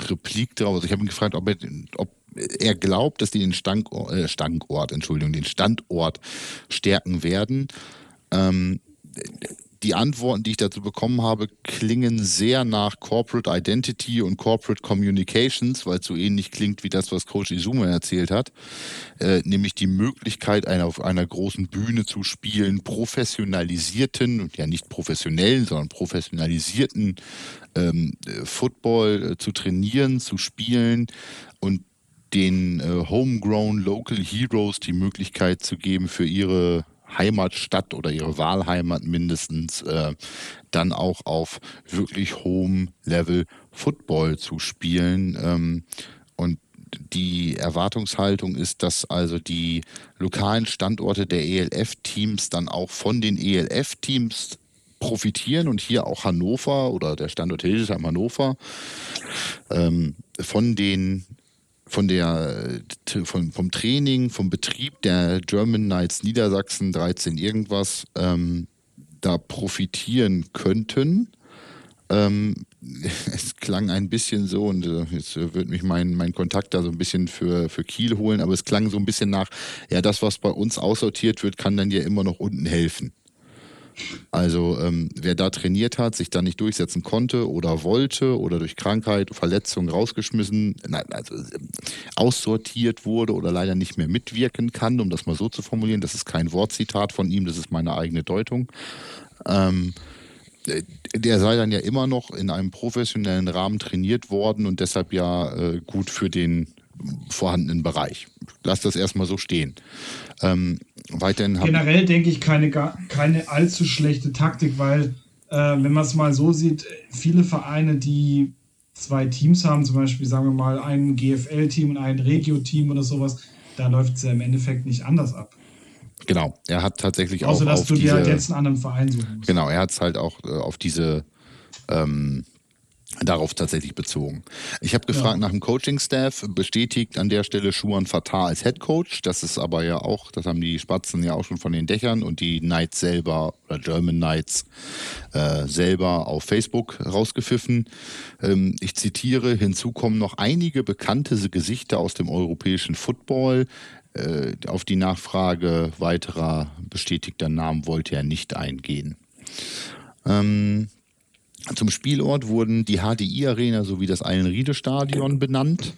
äh, Replik drauf. Also ich habe ihn gefragt, ob er, ob er glaubt, dass die den Standort, äh, Standort, Entschuldigung, den Standort stärken werden. Ähm, die Antworten, die ich dazu bekommen habe, klingen sehr nach Corporate Identity und Corporate Communications, weil es so ähnlich klingt wie das, was Coach Izume erzählt hat, äh, nämlich die Möglichkeit, einer, auf einer großen Bühne zu spielen, professionalisierten, ja nicht professionellen, sondern professionalisierten ähm, Football äh, zu trainieren, zu spielen und den äh, Homegrown Local Heroes die Möglichkeit zu geben, für ihre Heimatstadt oder ihre Wahlheimat mindestens äh, dann auch auf wirklich hohem Level Football zu spielen. Ähm, und die Erwartungshaltung ist, dass also die lokalen Standorte der ELF-Teams dann auch von den ELF-Teams profitieren und hier auch Hannover oder der Standort Hildesheim Hannover ähm, von den von der von, vom Training, vom Betrieb der German Knights Niedersachsen 13 irgendwas ähm, da profitieren könnten. Ähm, es klang ein bisschen so, und äh, jetzt äh, wird mich mein, mein Kontakt da so ein bisschen für, für Kiel holen, aber es klang so ein bisschen nach, ja, das, was bei uns aussortiert wird, kann dann ja immer noch unten helfen. Also ähm, wer da trainiert hat, sich da nicht durchsetzen konnte oder wollte oder durch Krankheit, Verletzung rausgeschmissen, nein, also äh, aussortiert wurde oder leider nicht mehr mitwirken kann, um das mal so zu formulieren, das ist kein Wortzitat von ihm, das ist meine eigene Deutung. Ähm, der sei dann ja immer noch in einem professionellen Rahmen trainiert worden und deshalb ja äh, gut für den vorhandenen Bereich. Lass das erstmal so stehen. Ähm, weiterhin Generell denke ich keine, keine allzu schlechte Taktik, weil äh, wenn man es mal so sieht, viele Vereine, die zwei Teams haben, zum Beispiel sagen wir mal ein GFL-Team und ein Regio-Team oder sowas, da läuft es ja im Endeffekt nicht anders ab. Genau, er hat tatsächlich Außer, auch. Außer, dass du dir halt jetzt einen anderen Verein suchen musst. Genau, er hat es halt auch äh, auf diese. Ähm, darauf tatsächlich bezogen. Ich habe gefragt ja. nach dem Coaching-Staff, bestätigt an der Stelle Schuan Fatah als Head Coach. Das ist aber ja auch, das haben die Spatzen ja auch schon von den Dächern und die Knights selber oder German Knights äh, selber auf Facebook rausgepfiffen. Ähm, ich zitiere, hinzu kommen noch einige bekannte Gesichter aus dem europäischen Football. Äh, auf die Nachfrage weiterer bestätigter Namen wollte er nicht eingehen. Ähm, zum Spielort wurden die HDI-Arena sowie das Eilenriede-Stadion benannt.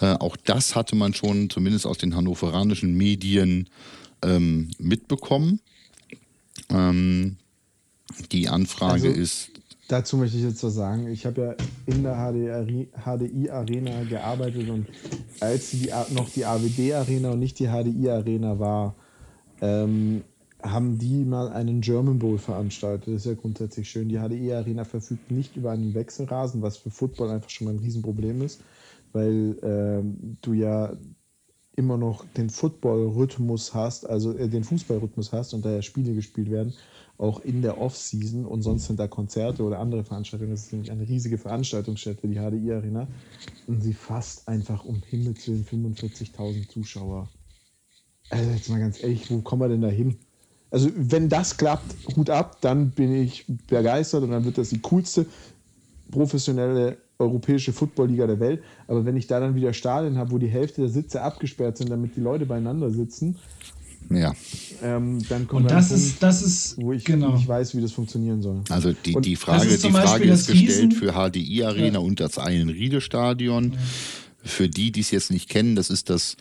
Äh, auch das hatte man schon zumindest aus den hannoveranischen Medien ähm, mitbekommen. Ähm, die Anfrage also, ist. Dazu möchte ich jetzt was sagen. Ich habe ja in der HDI-Arena gearbeitet und als die, noch die AWD-Arena und nicht die HDI-Arena war, ähm, haben die mal einen German Bowl veranstaltet. Das ist ja grundsätzlich schön. Die HDI Arena verfügt nicht über einen Wechselrasen, was für Football einfach schon mal ein Riesenproblem ist, weil äh, du ja immer noch den Football-Rhythmus hast, also äh, den Fußball-Rhythmus hast und da ja Spiele gespielt werden, auch in der Off-Season und sonst sind da Konzerte oder andere Veranstaltungen. Das ist nämlich eine riesige Veranstaltungsstätte, die HDI Arena. Und sie fasst einfach um Himmels Willen 45.000 Zuschauer. Also jetzt mal ganz ehrlich, wo kommen wir denn da hin? Also wenn das klappt, Hut ab, dann bin ich begeistert und dann wird das die coolste professionelle europäische Footballliga der Welt. Aber wenn ich da dann wieder Stadien habe, wo die Hälfte der Sitze abgesperrt sind, damit die Leute beieinander sitzen, ja. Ähm, dann kommt und das Punkt, ist, das ist, wo ich genau. nicht weiß, wie das funktionieren soll. Also die, die Frage, ist, die Frage ist gestellt für HDI Arena ja. und das Eilenriede-Stadion. Ja. Für die, die es jetzt nicht kennen, das ist das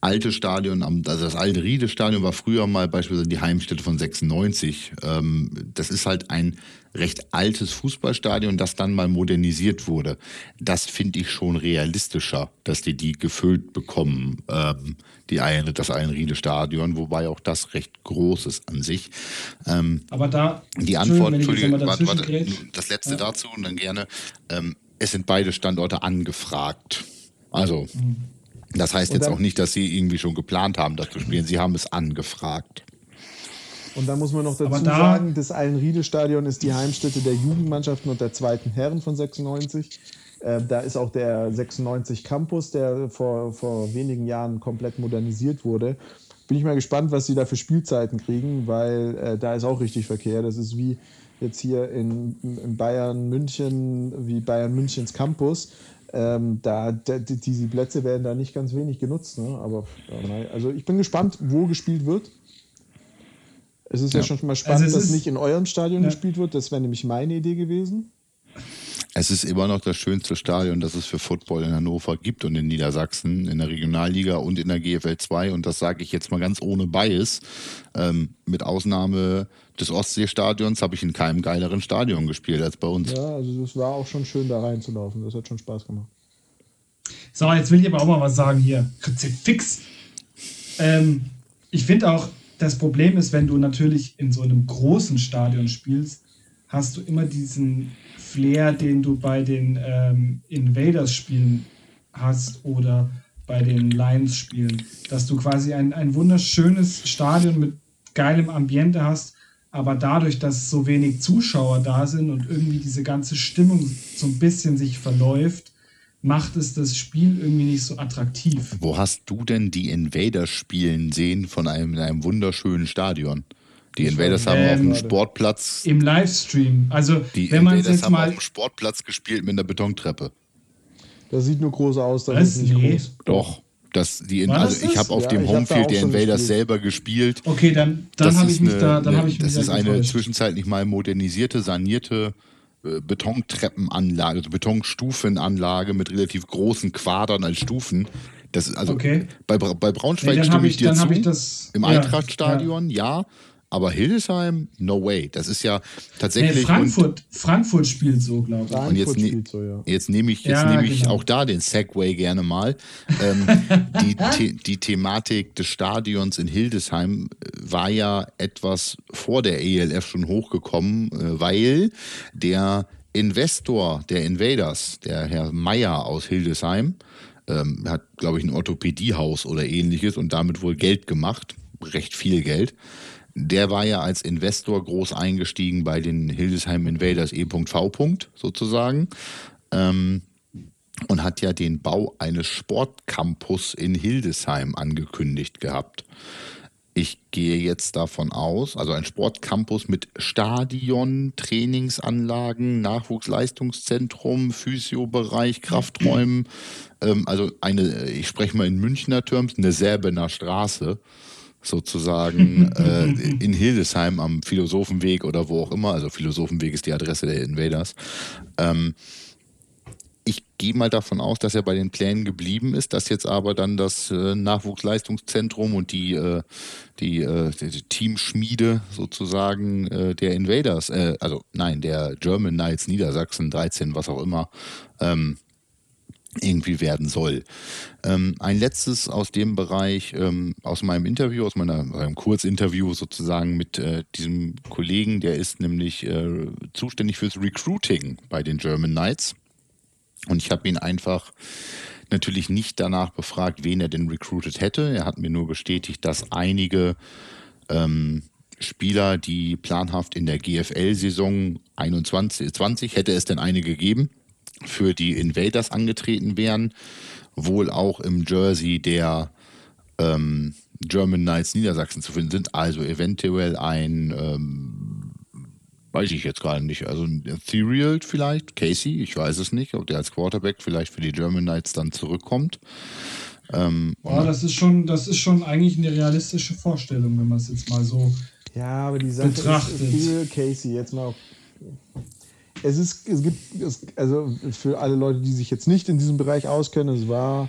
alte Stadion, also das alte Riede-Stadion war früher mal beispielsweise die Heimstätte von 96. Ähm, das ist halt ein recht altes Fußballstadion, das dann mal modernisiert wurde. Das finde ich schon realistischer, dass die die gefüllt bekommen, ähm, die eine, das Eilenriede-Stadion, wobei auch das recht groß ist an sich. Ähm, Aber da, die Antwort, Entschuldigung, warte, warte, das letzte ja. dazu und dann gerne. es sind beide Standorte angefragt. Also mhm. Das heißt jetzt auch nicht, dass sie irgendwie schon geplant haben, das zu spielen. Sie haben es angefragt. Und da muss man noch dazu da sagen, das Allenriede-Stadion ist die Heimstätte der Jugendmannschaften und der zweiten Herren von 96. Äh, da ist auch der 96 Campus, der vor, vor wenigen Jahren komplett modernisiert wurde. Bin ich mal gespannt, was sie da für Spielzeiten kriegen, weil äh, da ist auch richtig Verkehr. Das ist wie jetzt hier in, in Bayern München, wie Bayern Münchens Campus. Ähm, da, da, diese Plätze werden da nicht ganz wenig genutzt. Ne? Aber also ich bin gespannt, wo gespielt wird. Es ist ja, ja schon mal spannend, also dass nicht in eurem Stadion ja. gespielt wird. Das wäre nämlich meine Idee gewesen. Es ist immer noch das schönste Stadion, das es für Football in Hannover gibt und in Niedersachsen, in der Regionalliga und in der GFL 2. Und das sage ich jetzt mal ganz ohne Bias. Ähm, mit Ausnahme des Ostseestadions habe ich in keinem geileren Stadion gespielt als bei uns. Ja, also es war auch schon schön, da reinzulaufen. Das hat schon Spaß gemacht. So, jetzt will ich aber auch mal was sagen hier. Kruzifix. Ähm, ich finde auch, das Problem ist, wenn du natürlich in so einem großen Stadion spielst, hast du immer diesen Flair, den du bei den ähm, Invaders-Spielen hast oder bei den Lions spielen. Dass du quasi ein, ein wunderschönes Stadion mit geilem Ambiente hast, aber dadurch, dass so wenig Zuschauer da sind und irgendwie diese ganze Stimmung so ein bisschen sich verläuft, macht es das Spiel irgendwie nicht so attraktiv. Wo hast du denn die Invaders spielen sehen von einem, einem wunderschönen Stadion? Die Invaders haben auf dem Sportplatz. Im Livestream. Also, die wenn man jetzt haben mal auf dem Sportplatz gespielt mit einer Betontreppe. Das sieht nur groß aus, das ist nicht nee. groß. Doch. Das, die, also ich habe auf ja, dem Homefield der Invaders selber gespielt. Okay, dann, dann habe ich mich eine, da, dann habe ich Das ist eine getäuscht. zwischenzeitlich mal modernisierte, sanierte äh, Betontreppenanlage, also Betonstufenanlage mit relativ großen Quadern als Stufen. Das, also okay. bei, bei Braunschweig nee, stimme ich, dir zu. Ich das, Im ja, Eintrachtstadion, ja. ja. Aber Hildesheim, no way. Das ist ja tatsächlich. Nee, Frankfurt, Frankfurt spielt so, glaube ich. Und jetzt, ne so, ja. jetzt nehme ich, jetzt ja, nehme ich genau. auch da den Segway gerne mal. Ähm, die, The die Thematik des Stadions in Hildesheim äh, war ja etwas vor der ELF schon hochgekommen, äh, weil der Investor der Invaders, der Herr Meyer aus Hildesheim, ähm, hat, glaube ich, ein Orthopädiehaus oder ähnliches und damit wohl Geld gemacht. Recht viel Geld der war ja als Investor groß eingestiegen bei den Hildesheim Invaders E.V. sozusagen. Ähm, und hat ja den Bau eines Sportcampus in Hildesheim angekündigt gehabt. Ich gehe jetzt davon aus, also ein Sportcampus mit Stadion, Trainingsanlagen, Nachwuchsleistungszentrum, Physiobereich, Krafträumen, ähm, also eine, ich spreche mal in Münchner Terms, eine Säbener Straße sozusagen äh, in Hildesheim am Philosophenweg oder wo auch immer, also Philosophenweg ist die Adresse der Invaders. Ähm, ich gehe mal davon aus, dass er bei den Plänen geblieben ist, dass jetzt aber dann das äh, Nachwuchsleistungszentrum und die, äh, die, äh, die, Teamschmiede sozusagen äh, der Invaders, äh, also nein, der German Knights Niedersachsen 13, was auch immer, ähm, irgendwie werden soll. Ähm, ein letztes aus dem Bereich, ähm, aus meinem Interview, aus meiner, meinem Kurzinterview sozusagen mit äh, diesem Kollegen, der ist nämlich äh, zuständig fürs Recruiting bei den German Knights. Und ich habe ihn einfach natürlich nicht danach befragt, wen er denn recruited hätte. Er hat mir nur bestätigt, dass einige ähm, Spieler, die planhaft in der GFL-Saison 21, 20 hätte es denn eine gegeben, für die Invaders angetreten wären, wohl auch im Jersey der ähm, German Knights Niedersachsen zu finden sind. Also eventuell ein, ähm, weiß ich jetzt gerade nicht, also ein Ethereal vielleicht, Casey, ich weiß es nicht, ob der als Quarterback vielleicht für die German Knights dann zurückkommt. Ähm, Boah, das ist schon, das ist schon eigentlich eine realistische Vorstellung, wenn man es jetzt mal so ja, aber die Sache betrachtet. Ist, Casey, jetzt mal es ist, es gibt, es, also für alle Leute, die sich jetzt nicht in diesem Bereich auskennen, es war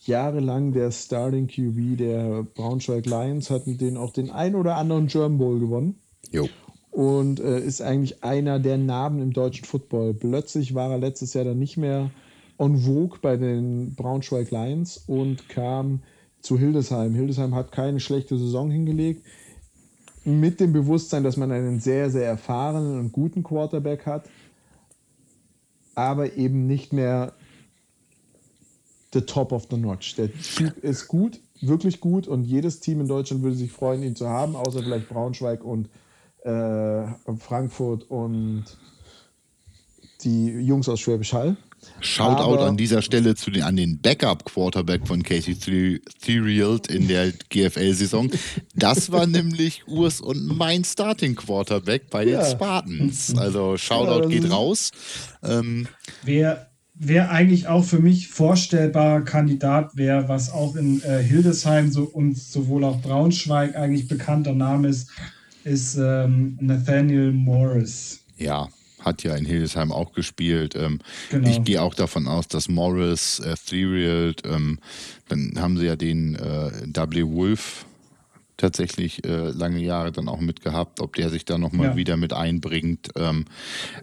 jahrelang der Starting QB der Braunschweig Lions, hat mit denen auch den ein oder anderen German Bowl gewonnen. Jo. Und äh, ist eigentlich einer der Namen im deutschen Football. Plötzlich war er letztes Jahr dann nicht mehr on vogue bei den Braunschweig Lions und kam zu Hildesheim. Hildesheim hat keine schlechte Saison hingelegt mit dem Bewusstsein, dass man einen sehr, sehr erfahrenen und guten Quarterback hat, aber eben nicht mehr the top of the notch. Der Typ ist gut, wirklich gut und jedes Team in Deutschland würde sich freuen, ihn zu haben, außer vielleicht Braunschweig und äh, Frankfurt und die Jungs aus Schwäbisch Hall. Shoutout an dieser Stelle zu den, an den Backup-Quarterback von Casey Theriot in der GFL-Saison. Das war nämlich Urs und mein Starting-Quarterback bei den ja. Spartans. Also Shoutout ja, geht raus. Ähm, wer, wer eigentlich auch für mich vorstellbarer Kandidat wäre, was auch in äh, Hildesheim so, und sowohl auch Braunschweig eigentlich bekannter Name ist, ist ähm, Nathaniel Morris. Ja, hat ja in Hildesheim auch gespielt. Ähm, genau. Ich gehe auch davon aus, dass Morris, Theriot, ähm, dann haben sie ja den äh, W. Wolf tatsächlich äh, lange Jahre dann auch mitgehabt, ob der sich da nochmal ja. wieder mit einbringt. Ähm,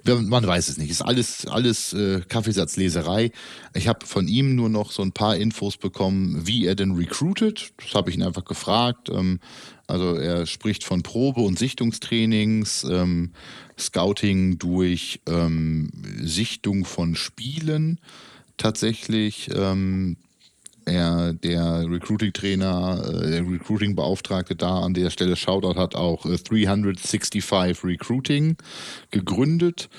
man weiß es nicht. Ist alles, alles äh, Kaffeesatzleserei. Ich habe von ihm nur noch so ein paar Infos bekommen, wie er denn recruited. Das habe ich ihn einfach gefragt. Ähm, also er spricht von Probe- und Sichtungstrainings, ähm, Scouting durch ähm, Sichtung von Spielen tatsächlich. Ähm, er, der Recruiting-Trainer, äh, der Recruiting-Beauftragte da an der Stelle Shoutout hat auch 365 äh, Recruiting gegründet,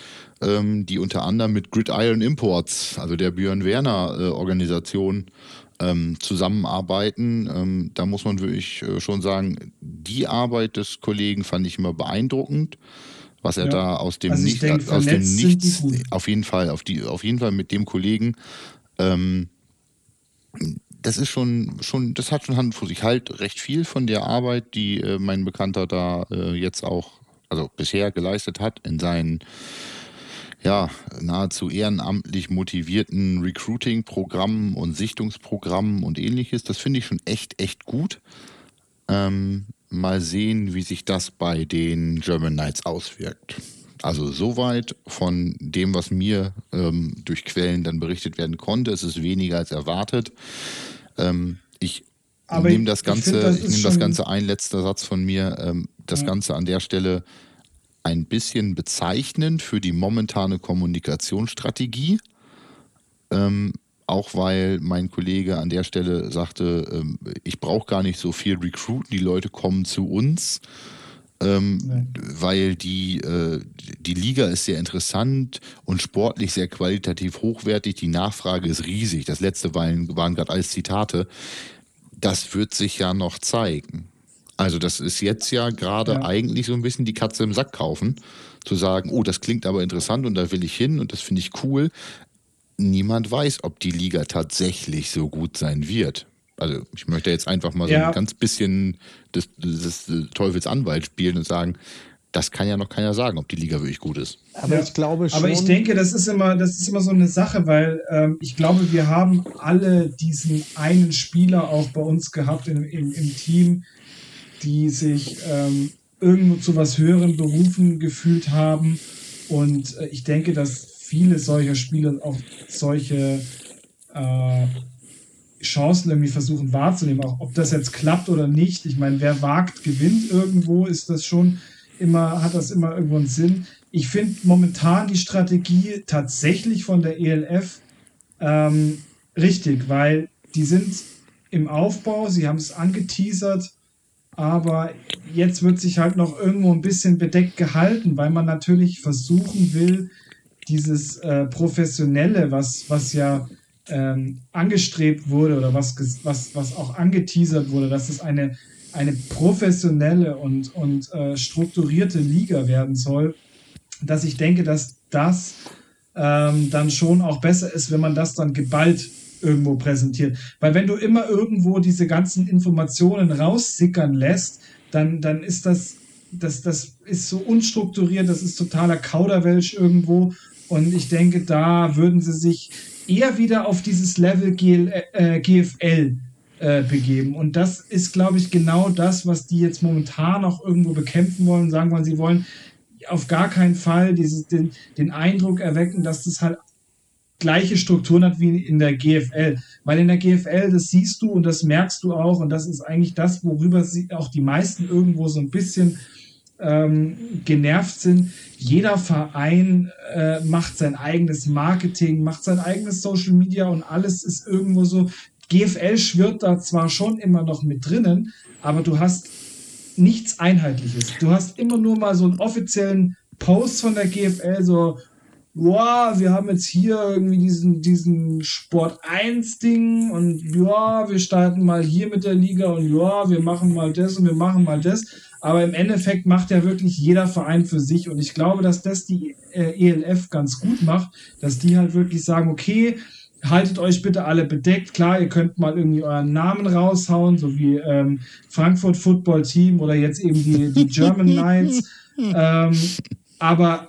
ähm, die unter anderem mit Gridiron Imports, also der Björn Werner äh, Organisation, ähm, zusammenarbeiten. Ähm, da muss man wirklich schon sagen, die Arbeit des Kollegen fand ich immer beeindruckend was er ja. da aus dem, also Nicht, denk, aus dem Nichts, auf jeden Fall, auf, die, auf jeden Fall mit dem Kollegen ähm, das ist schon, schon, das hat schon Hand vor sich. Halt recht viel von der Arbeit, die äh, mein Bekannter da äh, jetzt auch, also bisher geleistet hat in seinen ja, nahezu ehrenamtlich motivierten Recruiting-Programmen und Sichtungsprogrammen und ähnliches. Das finde ich schon echt, echt gut. Ähm, mal sehen, wie sich das bei den German Knights auswirkt. Also soweit von dem, was mir ähm, durch Quellen dann berichtet werden konnte. Es ist weniger als erwartet. Ähm, ich nehme das Ganze, ich, das ich nehme das Ganze ein letzter Satz von mir, ähm, das ja. Ganze an der Stelle ein bisschen bezeichnend für die momentane Kommunikationsstrategie. Ähm, auch weil mein Kollege an der Stelle sagte, ähm, ich brauche gar nicht so viel Recruiten, die Leute kommen zu uns ähm, weil die, äh, die Liga ist sehr interessant und sportlich sehr qualitativ hochwertig. Die Nachfrage ist riesig. Das letzte waren, waren gerade alles Zitate. Das wird sich ja noch zeigen. Also das ist jetzt ja gerade ja. eigentlich so ein bisschen die Katze im Sack kaufen, zu sagen, oh, das klingt aber interessant und da will ich hin und das finde ich cool. Niemand weiß, ob die Liga tatsächlich so gut sein wird also ich möchte jetzt einfach mal so ja. ein ganz bisschen des, des, des Teufels Anwalt spielen und sagen, das kann ja noch keiner sagen, ob die Liga wirklich gut ist. Aber ja, ich glaube schon. Aber ich denke, das ist immer, das ist immer so eine Sache, weil ähm, ich glaube, wir haben alle diesen einen Spieler auch bei uns gehabt in, in, im Team, die sich ähm, irgendwo zu was höheren Berufen gefühlt haben. Und äh, ich denke, dass viele solcher Spieler auch solche äh, Chancen irgendwie versuchen wahrzunehmen, auch ob das jetzt klappt oder nicht. Ich meine, wer wagt, gewinnt irgendwo, ist das schon immer, hat das immer irgendwo einen Sinn. Ich finde momentan die Strategie tatsächlich von der ELF ähm, richtig, weil die sind im Aufbau, sie haben es angeteasert, aber jetzt wird sich halt noch irgendwo ein bisschen bedeckt gehalten, weil man natürlich versuchen will, dieses äh, Professionelle, was, was ja ähm, angestrebt wurde oder was, was, was auch angeteasert wurde, dass es eine, eine professionelle und, und äh, strukturierte Liga werden soll, dass ich denke, dass das ähm, dann schon auch besser ist, wenn man das dann geballt irgendwo präsentiert. Weil wenn du immer irgendwo diese ganzen Informationen raussickern lässt, dann, dann ist das, das, das ist so unstrukturiert, das ist totaler Kauderwelsch irgendwo. Und ich denke, da würden sie sich eher wieder auf dieses Level GL, äh, GFL äh, begeben. Und das ist, glaube ich, genau das, was die jetzt momentan auch irgendwo bekämpfen wollen. Sagen wollen, sie wollen auf gar keinen Fall dieses, den, den Eindruck erwecken, dass das halt gleiche Strukturen hat wie in der GFL. Weil in der GFL, das siehst du und das merkst du auch und das ist eigentlich das, worüber sie auch die meisten irgendwo so ein bisschen ähm, genervt sind. Jeder Verein äh, macht sein eigenes Marketing, macht sein eigenes Social Media und alles ist irgendwo so. GFL schwirrt da zwar schon immer noch mit drinnen, aber du hast nichts Einheitliches. Du hast immer nur mal so einen offiziellen Post von der GFL, so, ja, wir haben jetzt hier irgendwie diesen, diesen Sport 1 Ding und ja, wir starten mal hier mit der Liga und ja, wir machen mal das und wir machen mal das. Aber im Endeffekt macht ja wirklich jeder Verein für sich. Und ich glaube, dass das die äh, ELF ganz gut macht, dass die halt wirklich sagen, okay, haltet euch bitte alle bedeckt. Klar, ihr könnt mal irgendwie euren Namen raushauen, so wie ähm, Frankfurt Football Team oder jetzt eben die, die German Knights. ähm, aber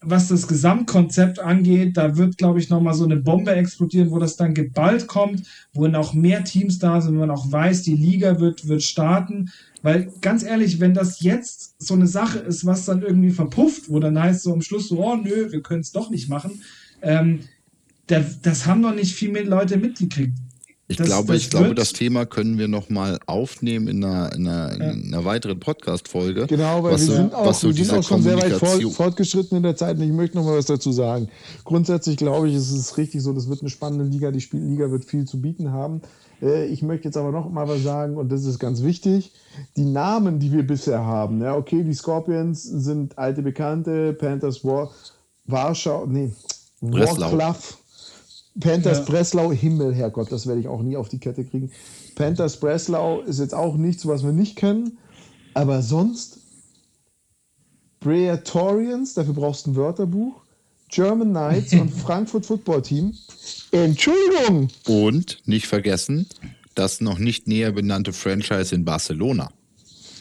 was das Gesamtkonzept angeht, da wird, glaube ich, nochmal so eine Bombe explodieren, wo das dann geballt kommt, wo noch mehr Teams da sind, wo man auch weiß, die Liga wird, wird starten. Weil ganz ehrlich, wenn das jetzt so eine Sache ist, was dann irgendwie verpufft, wo dann heißt so am Schluss so, oh nö, wir können es doch nicht machen, ähm, das, das haben noch nicht viel mehr Leute mitgekriegt. Ich, das, glaube, das ich glaube, das Thema können wir nochmal aufnehmen in einer, in einer, in einer weiteren Podcast-Folge. Genau, weil wir so, sind auch, so wir sind auch schon sehr weit fort, fortgeschritten in der Zeit und ich möchte nochmal was dazu sagen. Grundsätzlich glaube ich, es ist richtig so, das wird eine spannende Liga, die Spielliga wird viel zu bieten haben. Äh, ich möchte jetzt aber noch mal was sagen und das ist ganz wichtig. Die Namen, die wir bisher haben, ja, okay, die Scorpions sind alte Bekannte, Panthers War, Warschau, nee, Warclaw, Panthers ja. Breslau, Himmel, Herrgott, das werde ich auch nie auf die Kette kriegen. Panthers Breslau ist jetzt auch nichts, was wir nicht kennen, aber sonst Praetorians, dafür brauchst du ein Wörterbuch, German Knights und Frankfurt Football Team. Entschuldigung! Und nicht vergessen, das noch nicht näher benannte Franchise in Barcelona.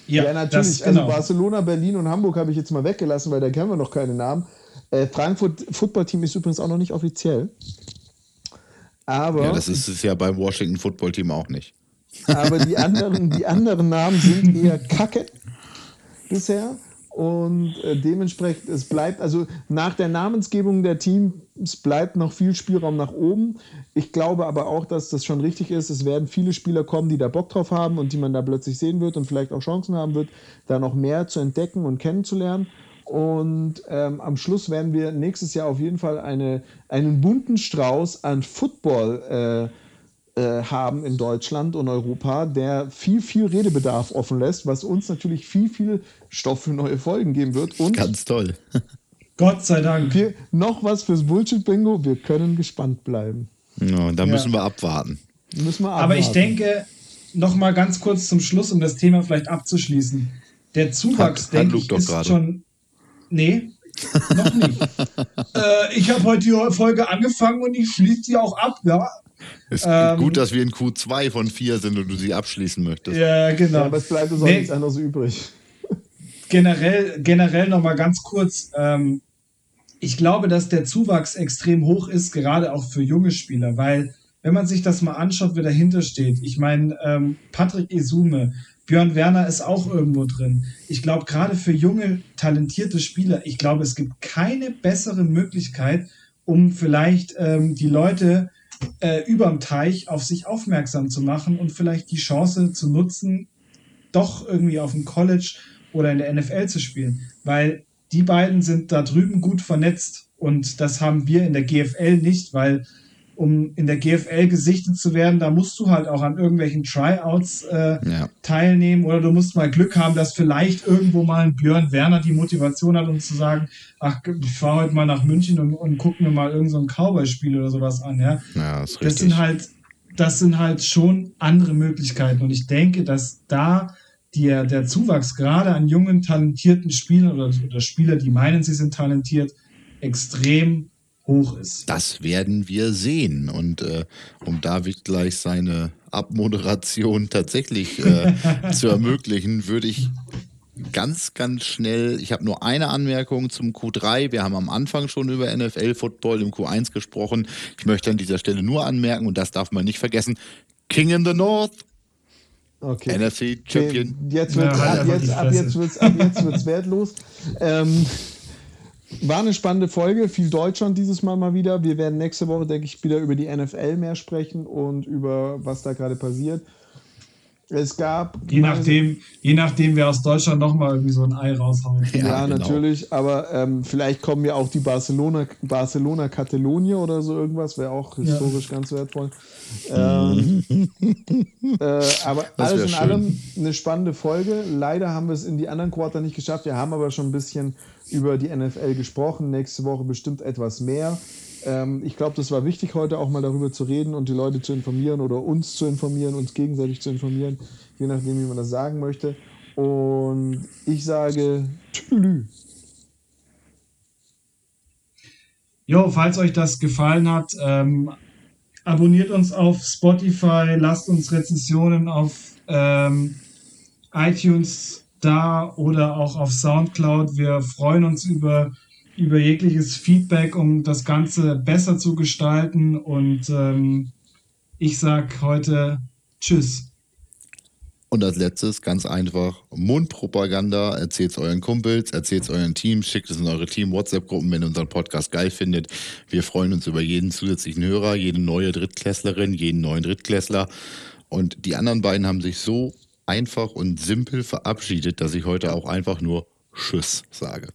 Ja, ja natürlich. Das, also genau. Also Barcelona, Berlin und Hamburg habe ich jetzt mal weggelassen, weil da kennen wir noch keine Namen. Äh, Frankfurt Football Team ist übrigens auch noch nicht offiziell. Aber, ja, das ist es ja beim Washington Football Team auch nicht. Aber die anderen, die anderen Namen sind eher Kacke bisher. Und äh, dementsprechend, es bleibt, also nach der Namensgebung der Teams bleibt noch viel Spielraum nach oben. Ich glaube aber auch, dass das schon richtig ist. Es werden viele Spieler kommen, die da Bock drauf haben und die man da plötzlich sehen wird und vielleicht auch Chancen haben wird, da noch mehr zu entdecken und kennenzulernen. Und ähm, am Schluss werden wir nächstes Jahr auf jeden Fall eine, einen bunten Strauß an Football äh, äh, haben in Deutschland und Europa, der viel, viel Redebedarf offen lässt, was uns natürlich viel, viel Stoff für neue Folgen geben wird. Und Ganz toll. Gott sei Dank. Wir, noch was fürs Bullshit-Bingo. Wir können gespannt bleiben. Ja, da müssen wir abwarten. Müssen wir abwarten. Aber ich denke, noch mal ganz kurz zum Schluss, um das Thema vielleicht abzuschließen. Der Zuwachs, hat, denke ich, ist grade. schon Nee, noch nicht. äh, ich habe heute die Folge angefangen und ich schließe sie auch ab, ja. Es ist ähm, gut, dass wir in Q2 von 4 sind und du sie abschließen möchtest. Ja, genau. Ja, aber es bleibt uns nee, auch nichts anderes übrig. Generell, generell noch mal ganz kurz. Ähm, ich glaube, dass der Zuwachs extrem hoch ist, gerade auch für junge Spieler, weil wenn man sich das mal anschaut, wer dahinter steht. Ich meine, ähm, Patrick Esume, Björn Werner ist auch irgendwo drin. Ich glaube, gerade für junge, talentierte Spieler, ich glaube, es gibt keine bessere Möglichkeit, um vielleicht ähm, die Leute äh, überm Teich auf sich aufmerksam zu machen und vielleicht die Chance zu nutzen, doch irgendwie auf dem College oder in der NFL zu spielen. Weil die beiden sind da drüben gut vernetzt und das haben wir in der GFL nicht, weil um in der GFL gesichtet zu werden, da musst du halt auch an irgendwelchen Tryouts äh, ja. teilnehmen oder du musst mal Glück haben, dass vielleicht irgendwo mal ein Björn Werner die Motivation hat, um zu sagen, ach, ich fahre heute mal nach München und, und guck mir mal irgendein so Cowboy-Spiel oder sowas an. Ja, ja das, ist das sind halt, das sind halt schon andere Möglichkeiten und ich denke, dass da der, der Zuwachs gerade an jungen, talentierten Spielern oder, oder Spieler, die meinen, sie sind talentiert, extrem hoch ist. Das werden wir sehen. Und äh, um David gleich seine Abmoderation tatsächlich äh, zu ermöglichen, würde ich ganz, ganz schnell, ich habe nur eine Anmerkung zum Q3. Wir haben am Anfang schon über NFL-Football im Q1 gesprochen. Ich möchte an dieser Stelle nur anmerken, und das darf man nicht vergessen, King in the North. Okay. NFC Champion. Jetzt wird's, ja, ab, jetzt, ab jetzt wird's, ab jetzt wird's wertlos. Ähm, war eine spannende Folge, viel Deutschland dieses Mal mal wieder. Wir werden nächste Woche, denke ich, wieder über die NFL mehr sprechen und über was da gerade passiert. Es gab. Je nachdem, je nachdem, wer aus Deutschland nochmal irgendwie so ein Ei raushaut. Ja, ja genau. natürlich, aber ähm, vielleicht kommen ja auch die Barcelona, Barcelona Catalonia oder so irgendwas, wäre auch historisch ja. ganz wertvoll. Ähm, äh, aber das alles in schön. allem eine spannende Folge. Leider haben wir es in die anderen Quarter nicht geschafft. Wir haben aber schon ein bisschen über die NFL gesprochen. Nächste Woche bestimmt etwas mehr. Ähm, ich glaube, das war wichtig, heute auch mal darüber zu reden und die Leute zu informieren oder uns zu informieren, uns gegenseitig zu informieren, je nachdem, wie man das sagen möchte. Und ich sage Tschüss. Jo, falls euch das gefallen hat, ähm, abonniert uns auf Spotify, lasst uns Rezensionen auf ähm, iTunes da oder auch auf Soundcloud. Wir freuen uns über, über jegliches Feedback, um das Ganze besser zu gestalten. Und ähm, ich sage heute Tschüss. Und als letztes, ganz einfach, Mundpropaganda. Erzählt es euren Kumpels, erzählt es euren Team, schickt es in eure Team-WhatsApp-Gruppen, wenn ihr unseren Podcast geil findet. Wir freuen uns über jeden zusätzlichen Hörer, jede neue Drittklässlerin, jeden neuen Drittklässler. Und die anderen beiden haben sich so einfach und simpel verabschiedet, dass ich heute auch einfach nur Tschüss sage.